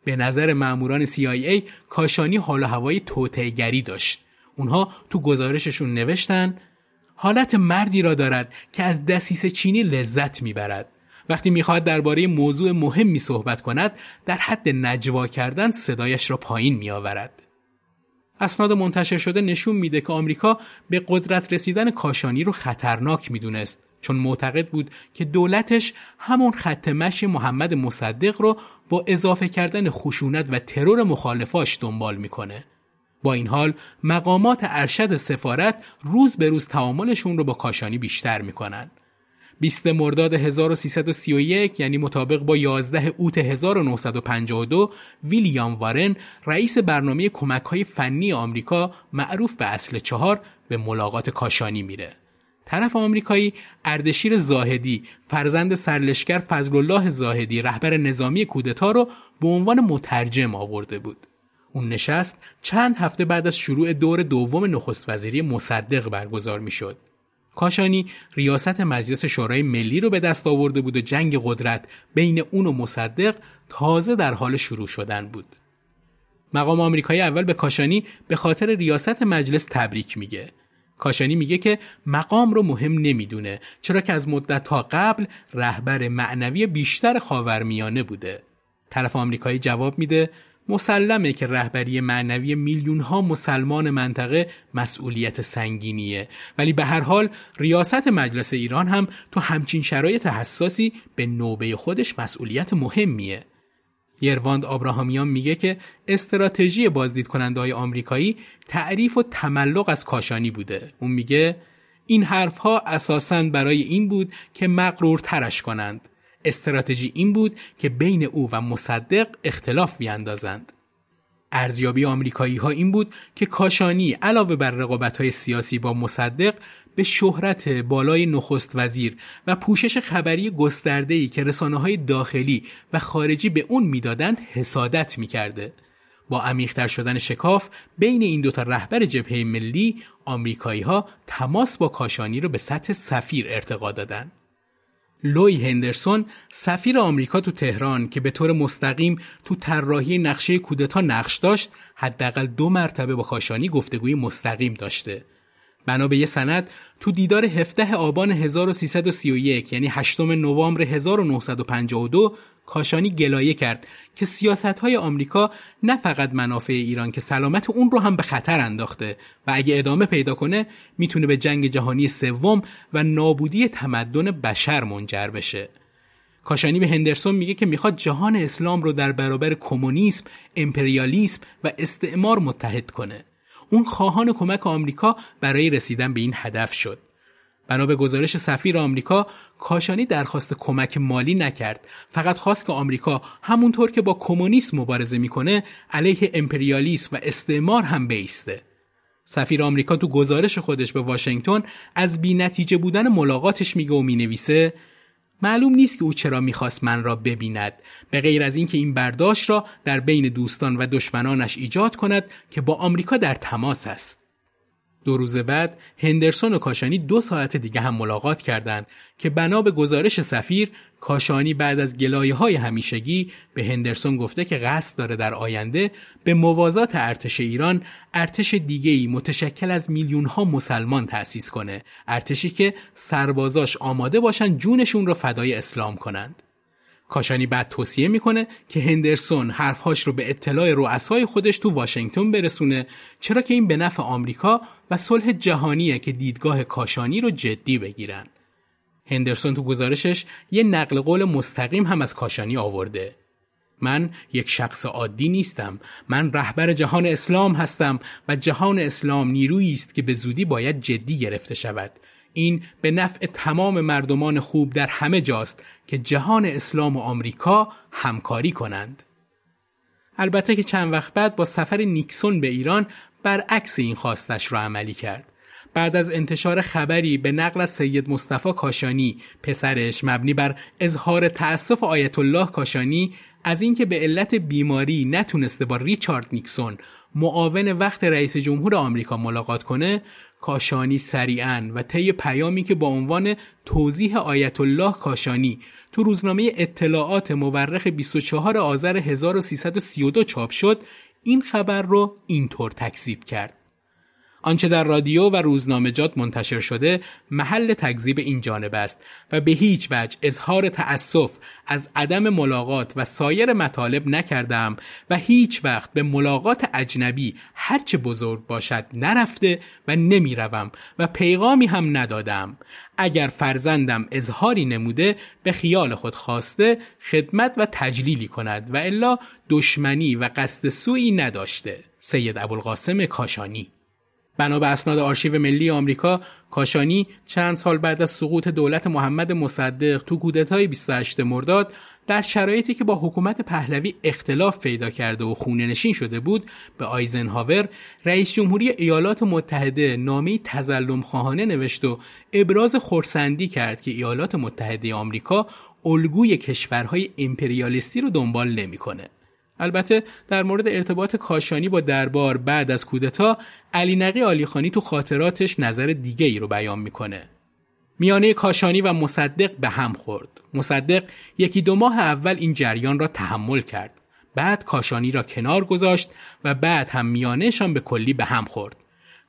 به نظر ماموران CIA کاشانی حال هوای توتعگری داشت. اونها تو گزارششون نوشتن حالت مردی را دارد که از دسیس چینی لذت می‌برد. وقتی می‌خواهد درباره موضوع مهمی صحبت کند در حد نجوا کردن صدایش را پایین میآورد. اسناد منتشر شده نشون میده که آمریکا به قدرت رسیدن کاشانی رو خطرناک می‌دونست چون معتقد بود که دولتش همون خط مشی محمد مصدق رو با اضافه کردن خشونت و ترور مخالفاش دنبال می‌کنه. با این حال مقامات ارشد سفارت روز به روز تعاملشون رو با کاشانی بیشتر می‌کنن. 20 مرداد 1331 یعنی مطابق با 11 اوت 1952 ویلیام وارن رئیس برنامه کمک های فنی آمریکا معروف به اصل چهار به ملاقات کاشانی میره. طرف آمریکایی اردشیر زاهدی فرزند سرلشکر فضل الله زاهدی رهبر نظامی کودتا رو به عنوان مترجم آورده بود. اون نشست چند هفته بعد از شروع دور دوم نخست وزیری مصدق برگزار می‌شد. کاشانی ریاست مجلس شورای ملی رو به دست آورده بود و جنگ قدرت بین اون و مصدق تازه در حال شروع شدن بود. مقام آمریکایی اول به کاشانی به خاطر ریاست مجلس تبریک میگه. کاشانی میگه که مقام رو مهم نمی‌دونه چرا که از مدت ها قبل رهبر معنوی بیشتر خاورمیانه بوده. طرف آمریکایی جواب میده مسلمه که رهبری معنوی میلیون ها مسلمان منطقه مسئولیت سنگینیه. ولی به هر حال ریاست مجلس ایران هم تو همچین شرایط حساسی به نوبه خودش مسئولیت مهمیه. یرواند آبراهامیان میگه که استراتژی بازدید کننده های آمریکایی تعریف و تملق از کاشانی بوده. اون میگه این حرفها اساساً برای این بود که مقرور ترش کنند. استراتژی این بود که بین او و مصدق اختلاف بیاندازند. ارزیابی آمریکایی ها این بود که کاشانی علاوه بر رقابت های سیاسی با مصدق به شهرت بالای نخست وزیر و پوشش خبری گسترده‌ای که رسانه های داخلی و خارجی به اون می‌دادند حسادت می‌کرده. با عمیقتر شدن شکاف بین این دوتا رهبر جبهه ملی آمریکایی ها تماس با کاشانی رو به سطح سفیر ارتقا دادند. لوی هندرسون سفیر آمریکا تو تهران که به طور مستقیم تو طراحی نقشه کودتا نقش داشت حداقل دو مرتبه با کاشانی گفتگوی مستقیم داشته. بنا به سند تو دیدار 17 آبان 1331 یعنی 8 نوامبر 1952 کاشانی گلایه کرد که سیاست های آمریکا نه فقط منافع ایران که سلامت اون رو هم به خطر انداخته و اگه ادامه پیدا کنه می‌تونه به جنگ جهانی سوم و نابودی تمدن بشر منجر بشه. کاشانی به هندرسون میگه که می‌خواد جهان اسلام رو در برابر کمونیسم، امپریالیسم و استعمار متحد کنه. اون خواهان کمک آمریکا برای رسیدن به این هدف شد. بنا به گزارش سفیر آمریکا کاشانی درخواست کمک مالی نکرد. فقط خواست که آمریکا همونطور که با کمونیسم مبارزه می‌کنه علیه امپریالیسم و استعمار هم بیسته. سفیر آمریکا تو گزارش خودش به واشنگتن از بینتیجه بودن ملاقاتش میگه و می‌نویسه معلوم نیست که او چرا می‌خواست من را ببیند. به غیر از اینکه این برداشت را در بین دوستان و دشمنانش ایجاد کند که با آمریکا در تماس است. دو روز بعد هندرسون و کاشانی دو ساعت دیگه هم ملاقات کردند که بنا به گزارش سفیر کاشانی بعد از گلایه های همیشگی به هندرسون گفته که قصد داره در آینده به موازات ارتش ایران ارتش دیگه‌ای متشکل از میلیون ها مسلمان تأسیس کنه. ارتشی که سربازاش آماده باشن جونشون رو فدای اسلام کنند. کاشانی بعد توصیه می‌کنه که هندرسون حرفهاش رو به اطلاع رؤسای خودش تو واشنگتن برسونه چرا که این به نفع آمریکا و صلح جهانیه که دیدگاه کاشانی رو جدی بگیرن. هندرسون تو گزارشش یه نقل قول مستقیم هم از کاشانی آورده. من یک شخص عادی نیستم من رهبر جهان اسلام هستم و جهان اسلام نیرویی است که به زودی باید جدی گرفته شود این به نفع تمام مردمان خوب در همه جاست که جهان اسلام و آمریکا همکاری کنند. البته که چند وقت بعد با سفر نیکسون به ایران برعکس این خواستش را عملی کرد. بعد از انتشار خبری به نقل از سید مصطفی کاشانی پسرش مبنی بر اظهار تأسف آیت الله کاشانی از اینکه به علت بیماری نتونسته با ریچارد نیکسون معاون وقت رئیس جمهور آمریکا ملاقات کنه کاشانی سریعا و طی پیامی که با عنوان توضیح آیت الله کاشانی تو روزنامه اطلاعات مورخ 24 آذر 1332 چاپ شد این خبر رو اینطور تکذیب کرد. آنچه در رادیو و روزنامجات منتشر شده محل تکذیب این جانب است و به هیچ وجه اظهار تأسف از عدم ملاقات و سایر مطالب نکردم و هیچ وقت به ملاقات اجنبی هرچه بزرگ باشد نرفته و نمی‌روم و پیغامی هم ندادم اگر فرزندم اظهاری نموده به خیال خود خواسته خدمت و تجلیلی کند و الا دشمنی و قصد سویی نداشته. سید ابوالقاسم کاشانی بنا به اسناد آرشیو ملی آمریکا کاشانی چند سال بعد از سقوط دولت محمد مصدق تو کودتای 28 مرداد در شرایطی که با حکومت پهلوی اختلاف پیدا کرده و خونه نشین شده بود به آیزنهاور رئیس جمهوری ایالات متحده نامه تزلم خواهانه نوشت و ابراز خورسندی کرد که ایالات متحده آمریکا الگوی کشورهای امپریالیستی رو دنبال نمی‌کنه. البته در مورد ارتباط کاشانی با دربار بعد از کودتا علی نقی آلیخانی تو خاطراتش نظر دیگه ای رو بیان می‌کنه. میانه کاشانی و مصدق به هم خورد. مصدق یکی دو ماه اول این جریان را تحمل کرد. بعد کاشانی را کنار گذاشت و بعد هم میانهشان به کلی به هم خورد.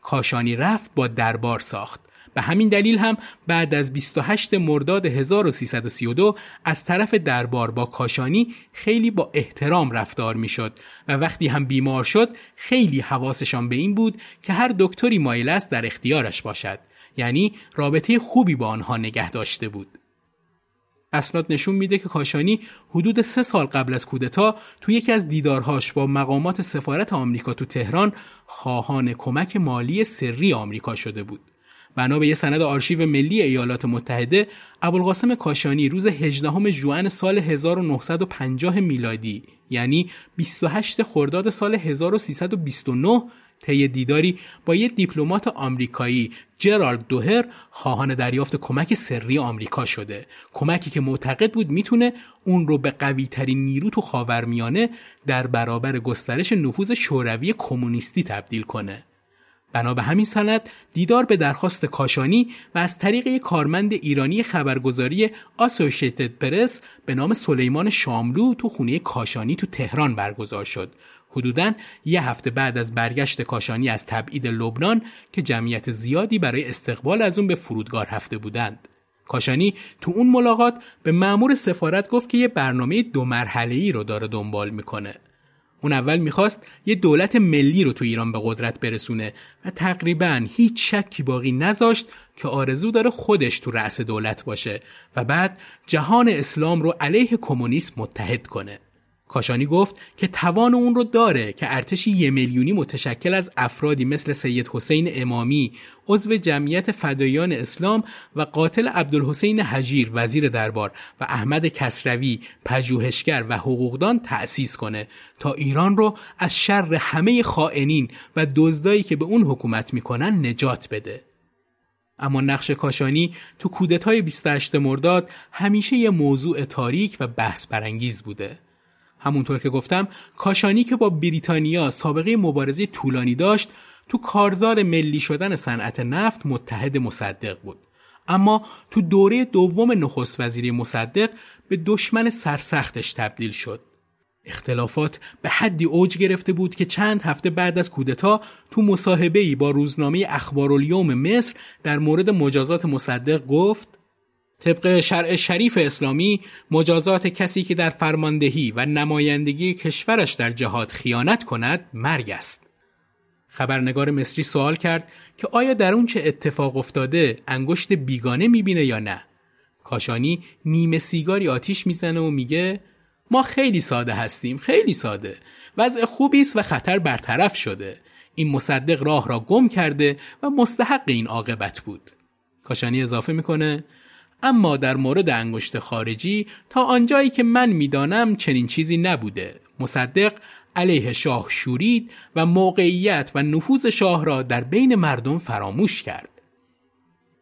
کاشانی رفت با دربار ساخت. به همین دلیل هم بعد از 28 مرداد 1332 از طرف دربار با کاشانی خیلی با احترام رفتار می‌شد و وقتی هم بیمار شد خیلی حواسشان به این بود که هر دکتری مایل است در اختیارش باشد یعنی رابطه خوبی با آنها نگه داشته بود اسناد نشون میده که کاشانی حدود سه سال قبل از کودتا تو یکی از دیدارهاش با مقامات سفارت آمریکا تو تهران خواهان کمک مالی سری آمریکا شده بود. بنا به سند آرشیو ملی ایالات متحده ابوالقاسم کاشانی روز 18 ژوئن سال 1950 میلادی یعنی 28 خرداد سال 1329 طی دیداری با یه دیپلمات آمریکایی جرالد دوهر خواهان دریافت کمک سری آمریکا شده. کمکی که معتقد بود می‌تونه اون رو به قوی ترین نیرو تو خاورمیانه در برابر گسترش نفوذ شوروی کمونیستی تبدیل کنه. بنا به همین سند دیدار به درخواست کاشانی و از طریق یک کارمند ایرانی خبرگزاری آسوشیتد پرس به نام سلیمان شاملو تو خونه کاشانی تو تهران برگزار شد. حدوداً یه هفته بعد از برگشت کاشانی از تبعید لبنان که جمعیت زیادی برای استقبال از اون به فرودگاه رفته بودند. کاشانی تو اون ملاقات به مأمور سفارت گفت که یه برنامه دو مرحله ای رو داره دنبال می‌کنه. اون اول می‌خواست یه دولت ملی رو تو ایران به قدرت برسونه و تقریبا هیچ شکی باقی نذاشت که آرزو داره خودش تو رأس دولت باشه و بعد جهان اسلام رو علیه کمونیسم متحد کنه. کاشانی گفت که توان اون رو داره که ارتشی یه میلیونی متشکل از افرادی مثل سید حسین امامی عضو جمعیت فدایان اسلام و قاتل عبدالحسین حجیر وزیر دربار و احمد کسروی پژوهشگر و حقوقدان تأسیس کنه تا ایران رو از شر همه خائنین و دزدایی که به اون حکومت می‌کنن نجات بده. اما نقش کاشانی تو کودتای 28 مرداد همیشه یه موضوع تاریک و بحث برانگیز بوده. همونطور که گفتم کاشانی که با بریتانیا سابقه مبارزه طولانی داشت تو کارزار ملی شدن صنعت نفت متحد مصدق بود. اما تو دوره دوم نخست وزیری مصدق به دشمن سرسختش تبدیل شد. اختلافات به حدی اوج گرفته بود که چند هفته بعد از کودتا تو مصاحبه‌ای با روزنامه اخبارالیوم مصر در مورد مجازات مصدق گفت طبق شرع شریف اسلامی مجازات کسی که در فرماندهی و نمایندگی کشورش در جهاد خیانت کند مرگ است. خبرنگار مصری سوال کرد که آیا در اون چه اتفاق افتاده انگشت بیگانه می‌بینه یا نه؟ کاشانی نیمه سیگاری آتیش می‌زنه و میگه ما خیلی ساده هستیم خیلی ساده وضع خوبی است و خطر برطرف شده این مصدق راه را گم کرده و مستحق این عاقبت بود کاشانی اضافه می‌کنه اما در مورد انگشت خارجی تا آنجایی که من می‌دانم چنین چیزی نبوده مصدق علیه شاه شورید و موقعیت و نفوذ شاه را در بین مردم فراموش کرد.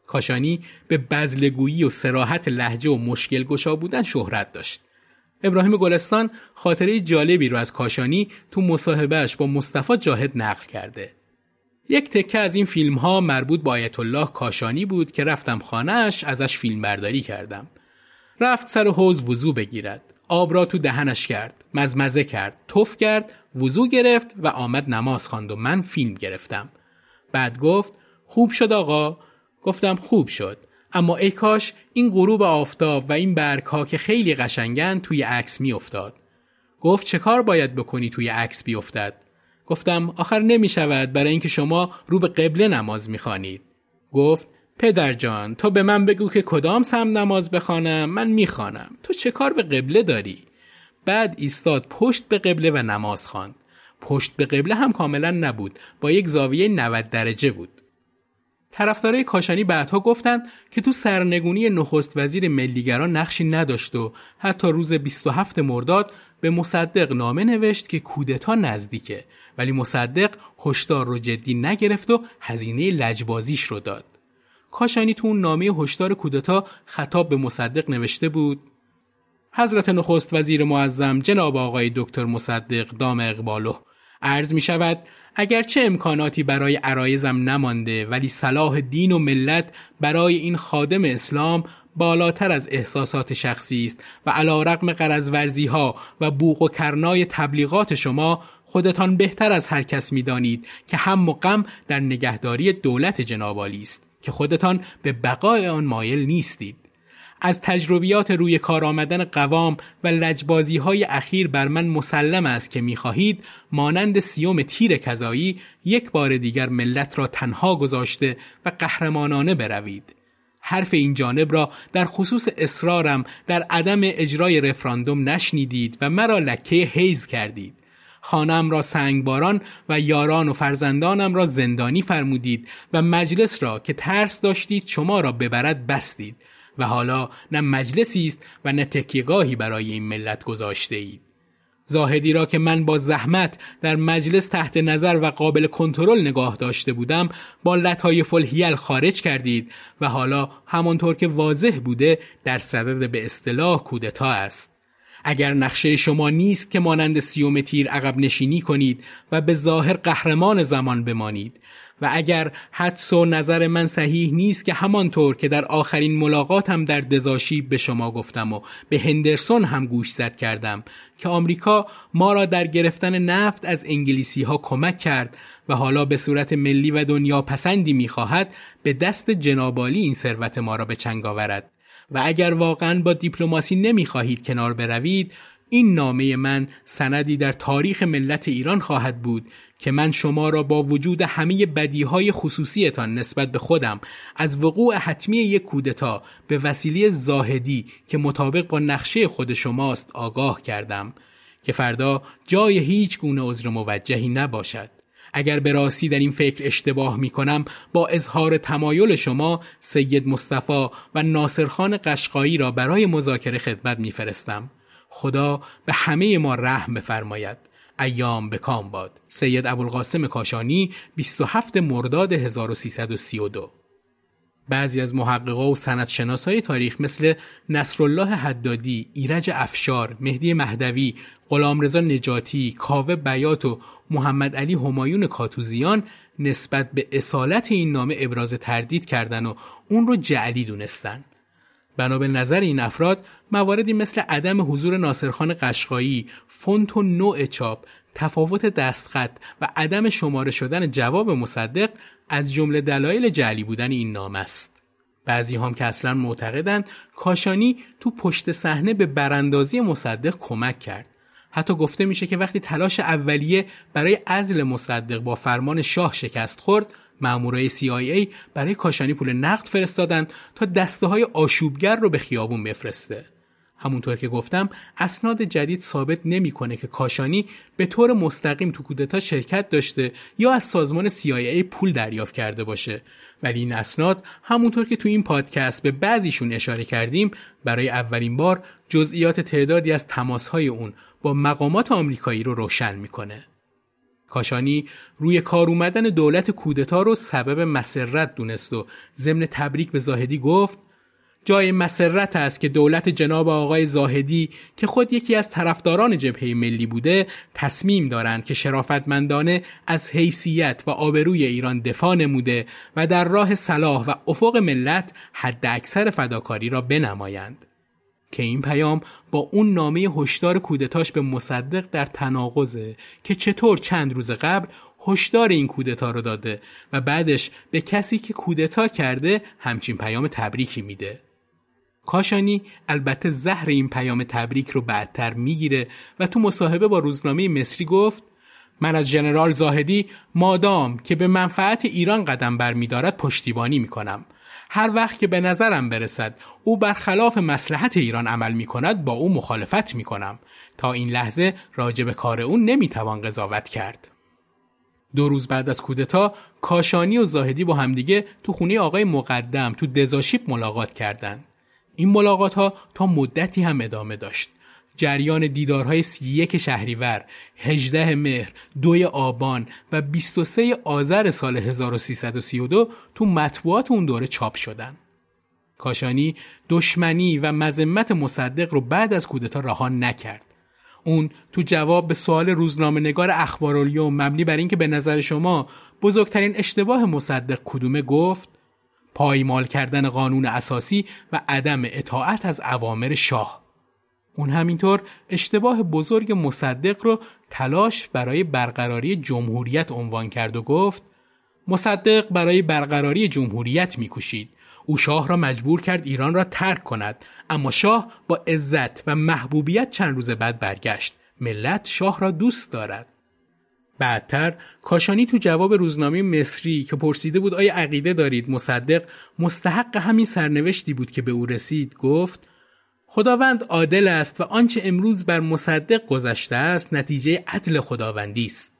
کاشانی به بزلگویی و سراحت لحجه و مشکل گشا بودن شهرت داشت. ابراهیم گلستان خاطره جالبی رو از کاشانی تو مصاحبهش با مصطفی جاهد نقل کرده. یک تکه از این فیلم ها مربوط با آیت الله کاشانی بود که رفتم خانهش ازش فیلم برداری کردم. رفت سر حوز وضو بگیرد. آب را تو دهنش کرد. مزمزه کرد. تف کرد. وضو گرفت و آمد نماز خواند و من فیلم گرفتم. بعد گفت خوب شد آقا. گفتم خوب شد. اما ای کاش این غروب آفتاب و این برگ ها که خیلی قشنگن توی عکس می افتاد. گفت چه کار باید بکنی توی عکس بیفتد؟ گفتم آخر نمی شود برای اینکه شما رو به قبله نماز می خانید. گفت پدر جان تو به من بگو که کدام سم نماز بخوانم؟ من می‌خوانم. تو چه کار به قبله داری؟ بعد ایستاد پشت به قبله و نماز خواند. پشت به قبله هم کاملا نبود. با یک زاویه 90 درجه بود. طرفدارای کاشانی بعدها گفتند که تو سرنگونی نخست وزیر ملیگران نقشی نداشت و حتی روز 27 مرداد به مصدق نامه نوشت که کودتا نزدیکه. ولی مصدق هشدار رو جدی نگرفت و هزینه لجبازیش رو داد. کاشانی تو اون نامه هشدار کودتا خطاب به مصدق نوشته بود حضرت نخست وزیر معظم جناب آقای دکتر مصدق دام اقبالو عرض می شود اگرچه امکاناتی برای عرایزم نمانده ولی صلاح دین و ملت برای این خادم اسلام بالاتر از احساسات شخصی است و علا رقم قرزورزی ها و بوق و کرنای تبلیغات شما خودتان بهتر از هر کس می دانید که هم و در نگهداری دولت جنابالی است که خودتان به بقای آن مایل نیستید از تجربیات روی کار آمدن قوام و لجبازی های اخیر بر من مسلم است که می‌خواهید مانند سیوم تیر کذایی یک بار دیگر ملت را تنها گذاشته و قهرمانانه بروید. حرف این جانب را در خصوص اصرارم در عدم اجرای رفراندوم نشنیدید و مرا لکه حیز کردید. خانم را سنگباران و یاران و فرزندانم را زندانی فرمودید و مجلس را که ترس داشتید شما را ببرد بستید و حالا نه مجلسی است و نه تکیگاهی برای این ملت گذاشته اید. زاهدی را که من با زحمت در مجلس تحت نظر و قابل کنترل نگاه داشته بودم با لطای فلحیل خارج کردید و حالا همانطور که واضح بوده در صدد به اصطلاح کودتا است. اگر نقشه شما نیست که مانند سیوم تیر عقب نشینی کنید و به ظاهر قهرمان زمان بمانید. و اگر حدس و نظر من صحیح نیست که همانطور که در آخرین ملاقاتم در دزاشی به شما گفتم و به هندرسون هم گوش زد کردم که آمریکا ما را در گرفتن نفت از انگلیسی ها کمک کرد و حالا به صورت ملی و دنیا پسندی می‌خواهد به دست جنابالی این ثروت ما را به چنگ آورد. و اگر واقعا با دیپلماسی نمی‌خواهید کنار بروید این نامه من سندی در تاریخ ملت ایران خواهد بود که من شما را با وجود همه بدیهای خصوصیتان نسبت به خودم از وقوع حتمی یک کودتا به وسیله زاهدی که مطابق با نقشه خود شماست آگاه کردم که فردا جای هیچ گونه عذر موجهی نباشد. اگر به راستی در این فکر اشتباه می کنم با اظهار تمایل شما سید مصطفی و ناصرخان قشقایی را برای مذاکره خدمت میفرستم. خدا به همه ما رحم بفرماید. ایام به کام باد. سید ابوالقاسم کاشانی 27 مرداد 1332 بعضی از محققا و سندشناسای تاریخ مثل نصرالله حدادی، ایرج افشار، مهدی مهدوی، غلامرضا نجاتی، کاوه بیات و محمد علی همایون کاتوزیان نسبت به اصالت این نامه ابراز تردید کردن و اون رو جعلی دونستن. بنا به نظر این افراد مواردی مثل عدم حضور ناصرخان قشقایی، فونت و نوع چاپ، تفاوت دستخط و عدم شماره شدن جواب مصدق از جمله دلایل جعلی بودن این نام است. بعضی هم که اصلا معتقدند کاشانی تو پشت صحنه به براندازی مصدق کمک کرد. حتی گفته میشه که وقتی تلاش اولیه برای عزل مصدق با فرمان شاه شکست خورد مامورای CIA برای کاشانی پول نقد فرستادند تا دسته های آشوبگر رو به خیابون بفرسته. همونطور که گفتم اسناد جدید ثابت نمی‌کنه که کاشانی به طور مستقیم تو کودتا شرکت داشته یا از سازمان CIA پول دریافت کرده باشه ولی این اسناد همونطور که تو این پادکست به بعضیشون اشاره کردیم برای اولین بار جزئیات تعدادی از تماسهای اون با مقامات آمریکایی رو روشن می‌کنه. کاشانی روی کار اومدن دولت کودتا رو سبب مسرت دونست و ضمن تبریک به زاهدی گفت جای مسرت است که دولت جناب آقای زاهدی که خود یکی از طرفداران جبهه ملی بوده تصمیم دارند که شرافتمندانه از حیثیت و آبروی ایران دفاع نموده و در راه صلاح و افق ملت حد اکثر فداکاری را بنمایند. که این پیام با اون نامه هشدار کودتاش به مصدق در تناقضه که چطور چند روز قبل هشدار این کودتا رو داده و بعدش به کسی که کودتا کرده همچین پیام تبریکی میده. کاشانی البته زهر این پیام تبریک رو بعدتر می‌گیره و تو مصاحبه با روزنامه مصری گفت من از جنرال زاهدی مادام که به منفعت ایران قدم برمیدارد پشتیبانی می‌کنم. هر وقت که به نظرم برسد او برخلاف مسلحت ایران عمل می کند با او مخالفت می کنم تا این لحظه راجع به کار او نمی‌توان قضاوت کرد. دو روز بعد از کودتا کاشانی و زاهدی با همدیگه تو خونه آقای مقدم تو دزاشیپ ملاقات کردند. این ملاقات ها تا مدتی هم ادامه داشت. جریان دیدارهای 31 شهریور، 18 مهر، 2 آبان و 23 آذر سال 1332 تو مطبوعات اون دوره چاپ شدن. کاشانی دشمنی و مذمت مصدق رو بعد از کودتا رها نکرد. اون تو جواب به سوال روزنامه نگار اخبارالیوم مبنی بر اینکه به نظر شما بزرگترین اشتباه مصدق کدومه گفت پایمال کردن قانون اساسی و عدم اطاعت از اوامر شاه اون همینطور اشتباه بزرگ مصدق رو تلاش برای برقراری جمهوریت عنوان کرد و گفت مصدق برای برقراری جمهوریت میکوشید. او شاه را مجبور کرد ایران را ترک کند اما شاه با عزت و محبوبیت چند روز بعد برگشت. ملت شاه را دوست دارد. بعدتر کاشانی تو جواب روزنامه مصری که پرسیده بود آیا عقیده دارید؟ مصدق مستحق همین سرنوشتی بود که به او رسید. گفت خداوند عادل است و آنچه امروز بر مصدق گذشته است نتیجه عدل خداوندی است.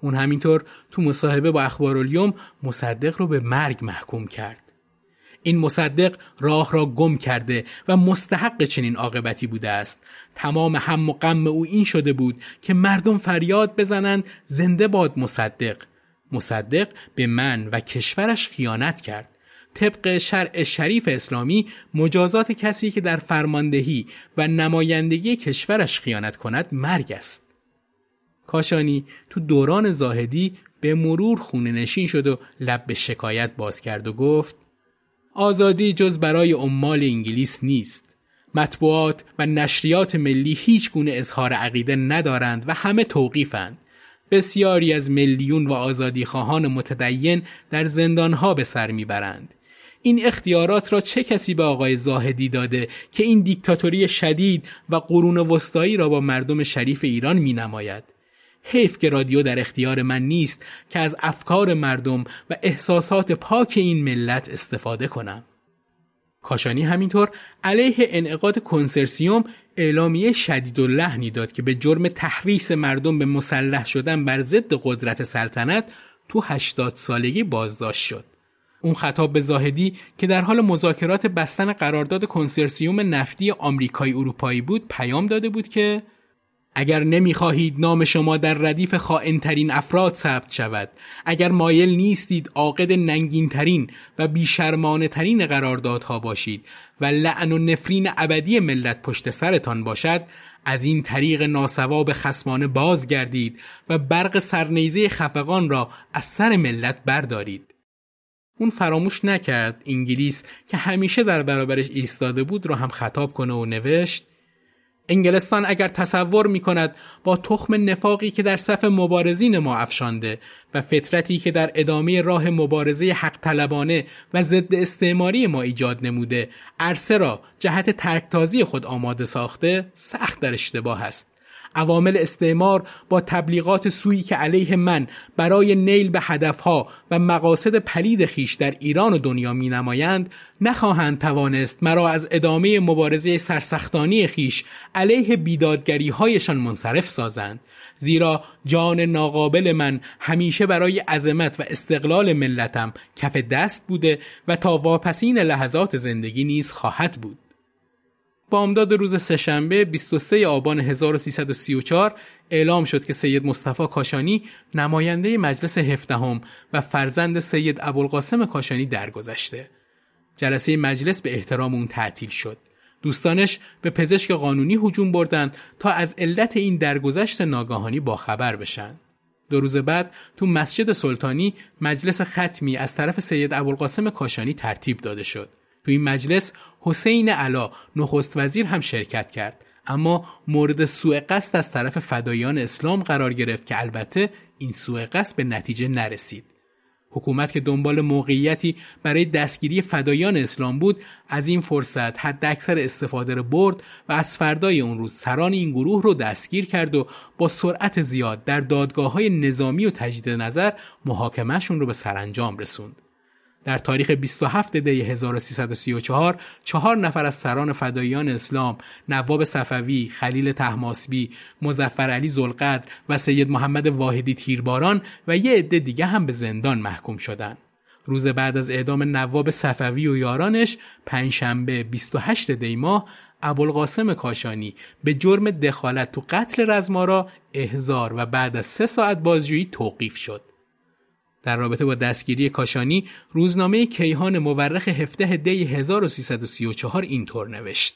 اون همینطور تو مصاحبه با اخبارالیوم مصدق رو به مرگ محکوم کرد. این مصدق راه را گم کرده و مستحق چنین عاقبتی بوده است. تمام هم و غم او این شده بود که مردم فریاد بزنند زنده باد مصدق. مصدق به من و کشورش خیانت کرد. طبق شرع شریف اسلامی مجازات کسی که در فرماندهی و نمایندگی کشورش خیانت کند مرگ است. کاشانی تو دوران زاهدی به مرور خونه نشین شد و لب به شکایت باز کرد و گفت آزادی جز برای عمال انگلیس نیست. مطبوعات و نشریات ملی هیچ گونه اظهار عقیده ندارند و همه توقیفند. بسیاری از میلیون و آزادی خواهان متدین در زندانها به سر می‌برند. این اختیارات را چه کسی به آقای زاهدی داده که این دیکتاتوری شدید و قرون وسطایی را با مردم شریف ایران می نماید؟ حیف که رادیو در اختیار من نیست که از افکار مردم و احساسات پاک این ملت استفاده کنم. کاشانی همینطور علیه انعقاد کنسرسیوم اعلامیه شدید و لحنی داد که به جرم تحریس مردم به مسلح شدن بر ضد قدرت سلطنت تو 80 سالگی بازداشت شد. اون خطاب به زاهدی که در حال مذاکرات بستن قرارداد کنسرسیوم نفتی آمریکایی اروپایی بود پیام داده بود که اگر نمی‌خواهید نام شما در ردیف خائنترین افراد ثبت شود اگر مایل نیستید عاقد ننگینترین و بیشرمانه ترین قراردادها باشید و لعن و نفرین ابدی ملت پشت سرتان باشد از این طریق ناسواب خسمانه بازگردید و برق سرنیزه خفقان را از سر ملت بردارید. اون فراموش نکرد انگلیس که همیشه در برابرش ایستاده بود رو هم خطاب کنه و نوشت انگلستان اگر تصور می کند با تخم نفاقی که در صف مبارزین ما افشانده و فطرتی که در ادامه راه مبارزه حق طلبانه و ضد استعماری ما ایجاد نموده عرصه را جهت ترکتازی خود آماده ساخته سخت در اشتباه است. عوامل استعمار با تبلیغات سویی که علیه من برای نیل به هدفها و مقاصد پلید خیش در ایران و دنیا می نمایند نخواهند توانست مرا از ادامه مبارزه سرسختانی خیش علیه بیدادگری هایشان منصرف سازند. زیرا جان ناقابل من همیشه برای عظمت و استقلال ملتم کف دست بوده و تا واپسین لحظات زندگی نیز خواهد بود. بامداد روز سهشنبه 23 آبان 1334 اعلام شد که سید مصطفی کاشانی نماینده مجلس هفدهم و فرزند سید ابوالقاسم کاشانی درگذشته. جلسه مجلس به احترام اون تعطیل شد. دوستانش به پزشک قانونی هجوم بردند تا از علت این درگذشت ناگاهانی باخبر بشن. دو روز بعد تو مسجد سلطانی مجلس ختمی از طرف سید ابوالقاسم کاشانی ترتیب داده شد. تو این مجلس حسین علا نخست وزیر هم شرکت کرد اما مورد سوء قصد از طرف فدایان اسلام قرار گرفت که البته این سوء قصد به نتیجه نرسید حکومت که دنبال موقعیتی برای دستگیری فدایان اسلام بود از این فرصت حد اکثر استفاده را برد و از فردای اون روز سران این گروه رو دستگیر کرد و با سرعت زیاد در دادگاه های نظامی و تجدید نظر محاکمهشون رو به سرانجام رسوند. در تاریخ 27 دی 1334 چهار نفر از سران فدایان اسلام نواب صفوی، خلیل تحماسبی، مزفر علی زلقدر و سید محمد واحدی تیرباران و یه عده دیگه هم به زندان محکوم شدند. روز بعد از اعدام نواب صفوی و یارانش پنجشنبه 28 دی ماه ابوالقاسم کاشانی به جرم دخالت تو قتل رزمارا احزار و بعد از سه ساعت بازجویی توقیف شد. در رابطه با دستگیری کاشانی روزنامه کیهان مورخ 17 دی 1334 اینطور نوشت.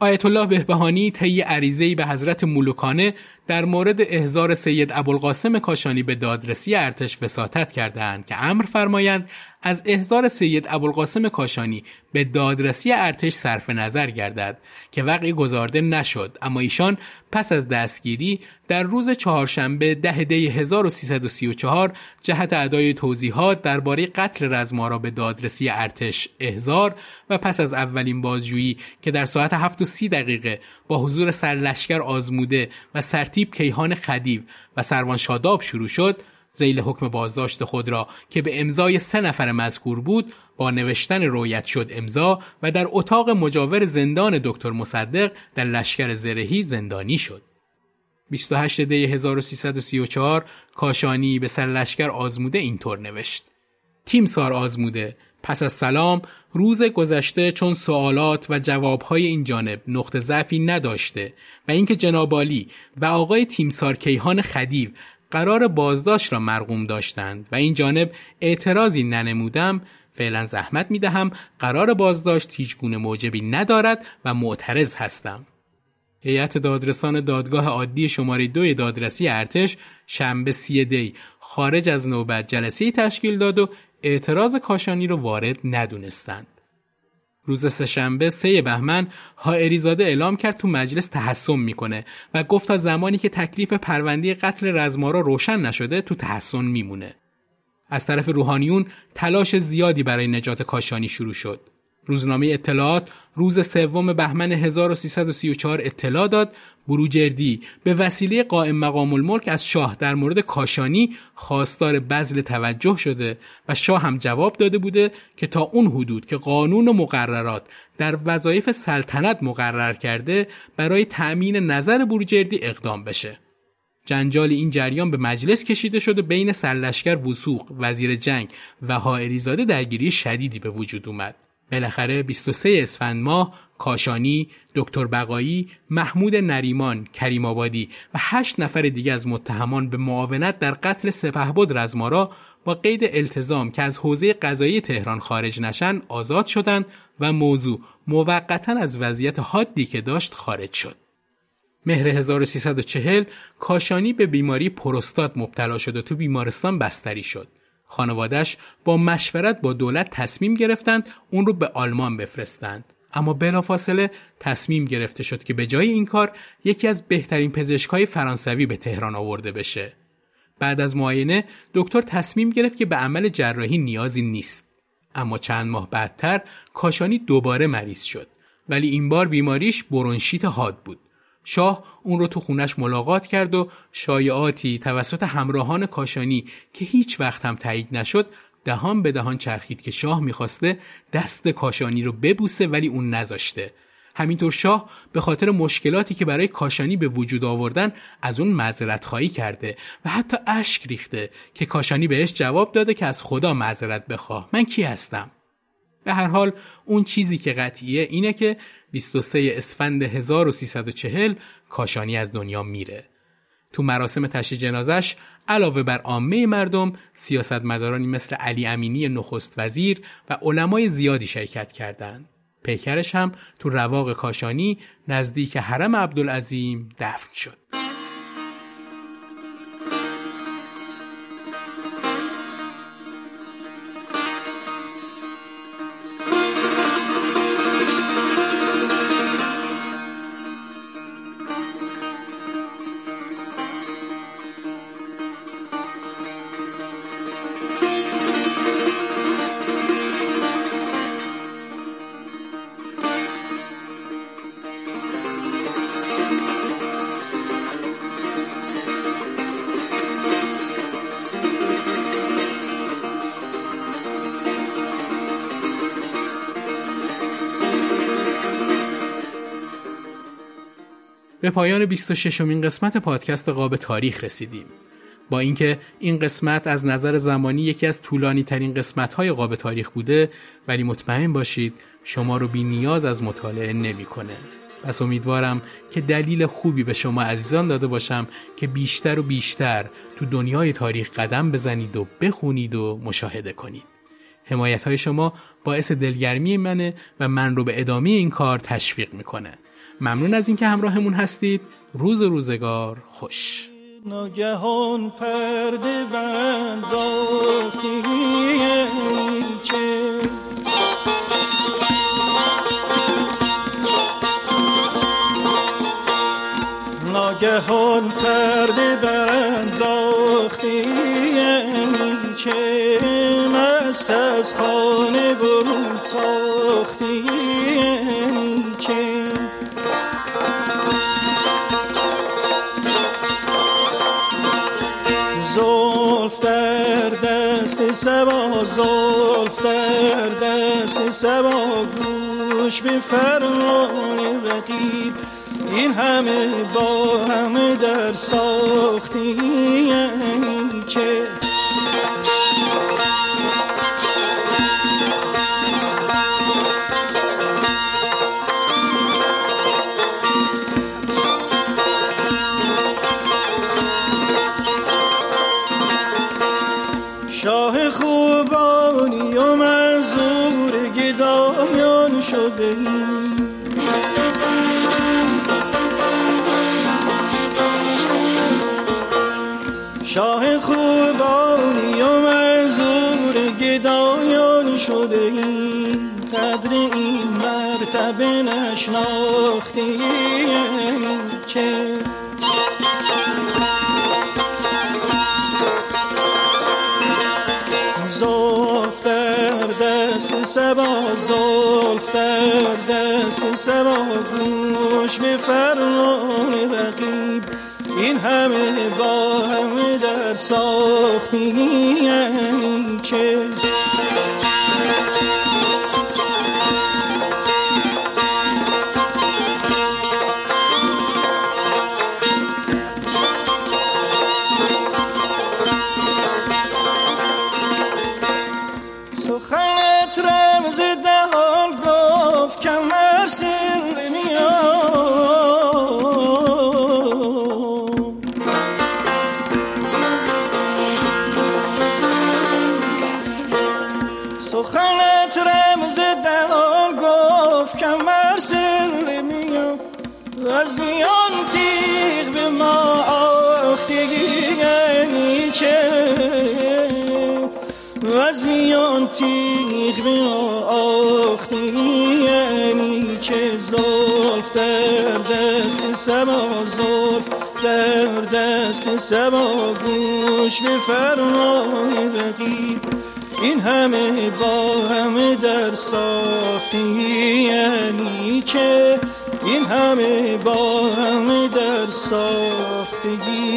آیت الله بهبهانی طی عریضه‌ای به حضرت مولوکانه در مورد احضار سید ابوالقاسم کاشانی به دادرسی ارتش وساطت کردند که امر فرمایند از احضار سید ابوالقاسم کاشانی به دادرسی ارتش صرف نظر گردد که وقعی گذارده نشد. اما ایشان پس از دستگیری در روز چهارشنبه ده دی 1334 جهت ادای توضیحات درباره قتل رزمارا به دادرسی ارتش احضار و پس از اولین بازجویی که در ساعت 7 و 30 دقیقه با حضور سرلشکر آزموده و سرتیب کیهان خدیو و سروان شاداب شروع شد زیل حکم بازداشت خود را که به امضای سه نفر مذکور بود با نوشتن رویت شد امضا و در اتاق مجاور زندان دکتر مصدق در لشکر زرهی زندانی شد. 28 دی 1334 کاشانی به سر لشکر آزموده اینطور نوشت. تیم سار آزموده پس از سلام روز گذشته چون سوالات و جوابهای این جانب نقطه ضعفی نداشته و اینکه جنابالی و آقای تیمسار کیهان خدیو قرار بازداشت را مرغوم داشتند و این جانب اعتراضی ننمودم فعلا زحمت می دهم قرار بازداشت هیچ گونه موجبی ندارد و معترض هستم. هیئت دادرسان دادگاه عادی شماره دوی دادرسی ارتش شنبه سی دی خارج از نوبت جلسه تشکیل داد و اعتراض کاشانی رو وارد ندونستند. روز سهشنبه سه بهمن هائریزاده اعلام کرد تو مجلس تحسن می‌کنه و گفت تا زمانی که تکلیف پرونده قتل رزمارا روشن نشده تو تحسن میمونه. از طرف روحانیون تلاش زیادی برای نجات کاشانی شروع شد. روزنامه اطلاعات روز سوم بهمن 1334 اطلاع داد بروجردی به وسیله قائم مقام الملک از شاه در مورد کاشانی خواستار بذل توجه شده و شاه هم جواب داده بوده که تا اون حدود که قانون و مقررات در وظایف سلطنت مقرر کرده برای تأمین نظر بروجردی اقدام بشه. جنجال این جریان به مجلس کشیده شده بین سرلشکر وسوق وزیر جنگ و حائریزاده درگیری شدیدی به وجود اومد. بالاخره 23 اسفند ماه کاشانی، دکتر بقایی، محمود نریمان، کریم آبادی و هشت نفر دیگه از متهمان به معاونت در قتل سپهبد رزمارا با قید التزام که از حوزه قضایی تهران خارج نشن آزاد شدند و موضوع موقتا از وضعیت حادی که داشت خارج شد. مهر 1340 کاشانی به بیماری پروستات مبتلا شد و تو بیمارستان بستری شد. خانوادش با مشورت با دولت تصمیم گرفتند اون رو به آلمان بفرستند. اما بلافاصله تصمیم گرفته شد که به جای این کار یکی از بهترین پزشکای فرانسوی به تهران آورده بشه. بعد از معاینه دکتر تصمیم گرفت که به عمل جراحی نیازی نیست. اما چند ماه بعدتر کاشانی دوباره مریض شد. ولی این بار بیماریش برونشیت حاد بود. شاه اون رو تو خونش ملاقات کرد و شایعاتی توسط همراهان کاشانی که هیچ وقت هم تایید نشد دهان به دهان چرخید که شاه می‌خواسته دست کاشانی رو ببوسه ولی اون نذاشته. همینطور شاه به خاطر مشکلاتی که برای کاشانی به وجود آوردن از اون معذرت خواهی کرده و حتی اشک ریخته که کاشانی بهش جواب داده که از خدا معذرت بخواه. من کی هستم؟ به هر حال اون چیزی که قطعیه اینه که 23 اسفند 1340 کاشانی از دنیا میره تو مراسم تشییع جنازش علاوه بر عامه مردم سیاستمدارانی مثل علی امینی نخست وزیر و علمای زیادی شرکت کردند. پیکرش هم تو رواق کاشانی نزدیک حرم عبدالعظیم دفن شد. پایان 26 امین قسمت پادکست قاب تاریخ رسیدیم. با اینکه این قسمت از نظر زمانی یکی از طولانی ترین قسمت های قاب تاریخ بوده ولی مطمئن باشید شما رو بی نیاز از مطالعه نمی‌کنه. پس امیدوارم که دلیل خوبی به شما عزیزان داده باشم که بیشتر و بیشتر تو دنیای تاریخ قدم بزنید و بخونید و مشاهده کنید. حمایت های شما باعث دلگرمی منه و من رو به ادامه این کار تشویق می‌کنه. ممنون از اینکه همراهمون هستید. روز روزگار خوش. ناگهان پرده بند چه؟ ناگهان پرده برانداختی چه؟ مست از خانه برون تاختی سبا زلف در دست سبا گوش به فرمان رقیب. این همه با همه در ساختی که نشناختی چه؟ زلف در دست سبا زلف در دست سبا گوش به فرمان رقیب این همه با همه در ساختی که سبا زلف در دست سبا گوش به فرمان رقیب. این همه با همه در ساختی یعنی چه؟ این همه با همه در ساختگی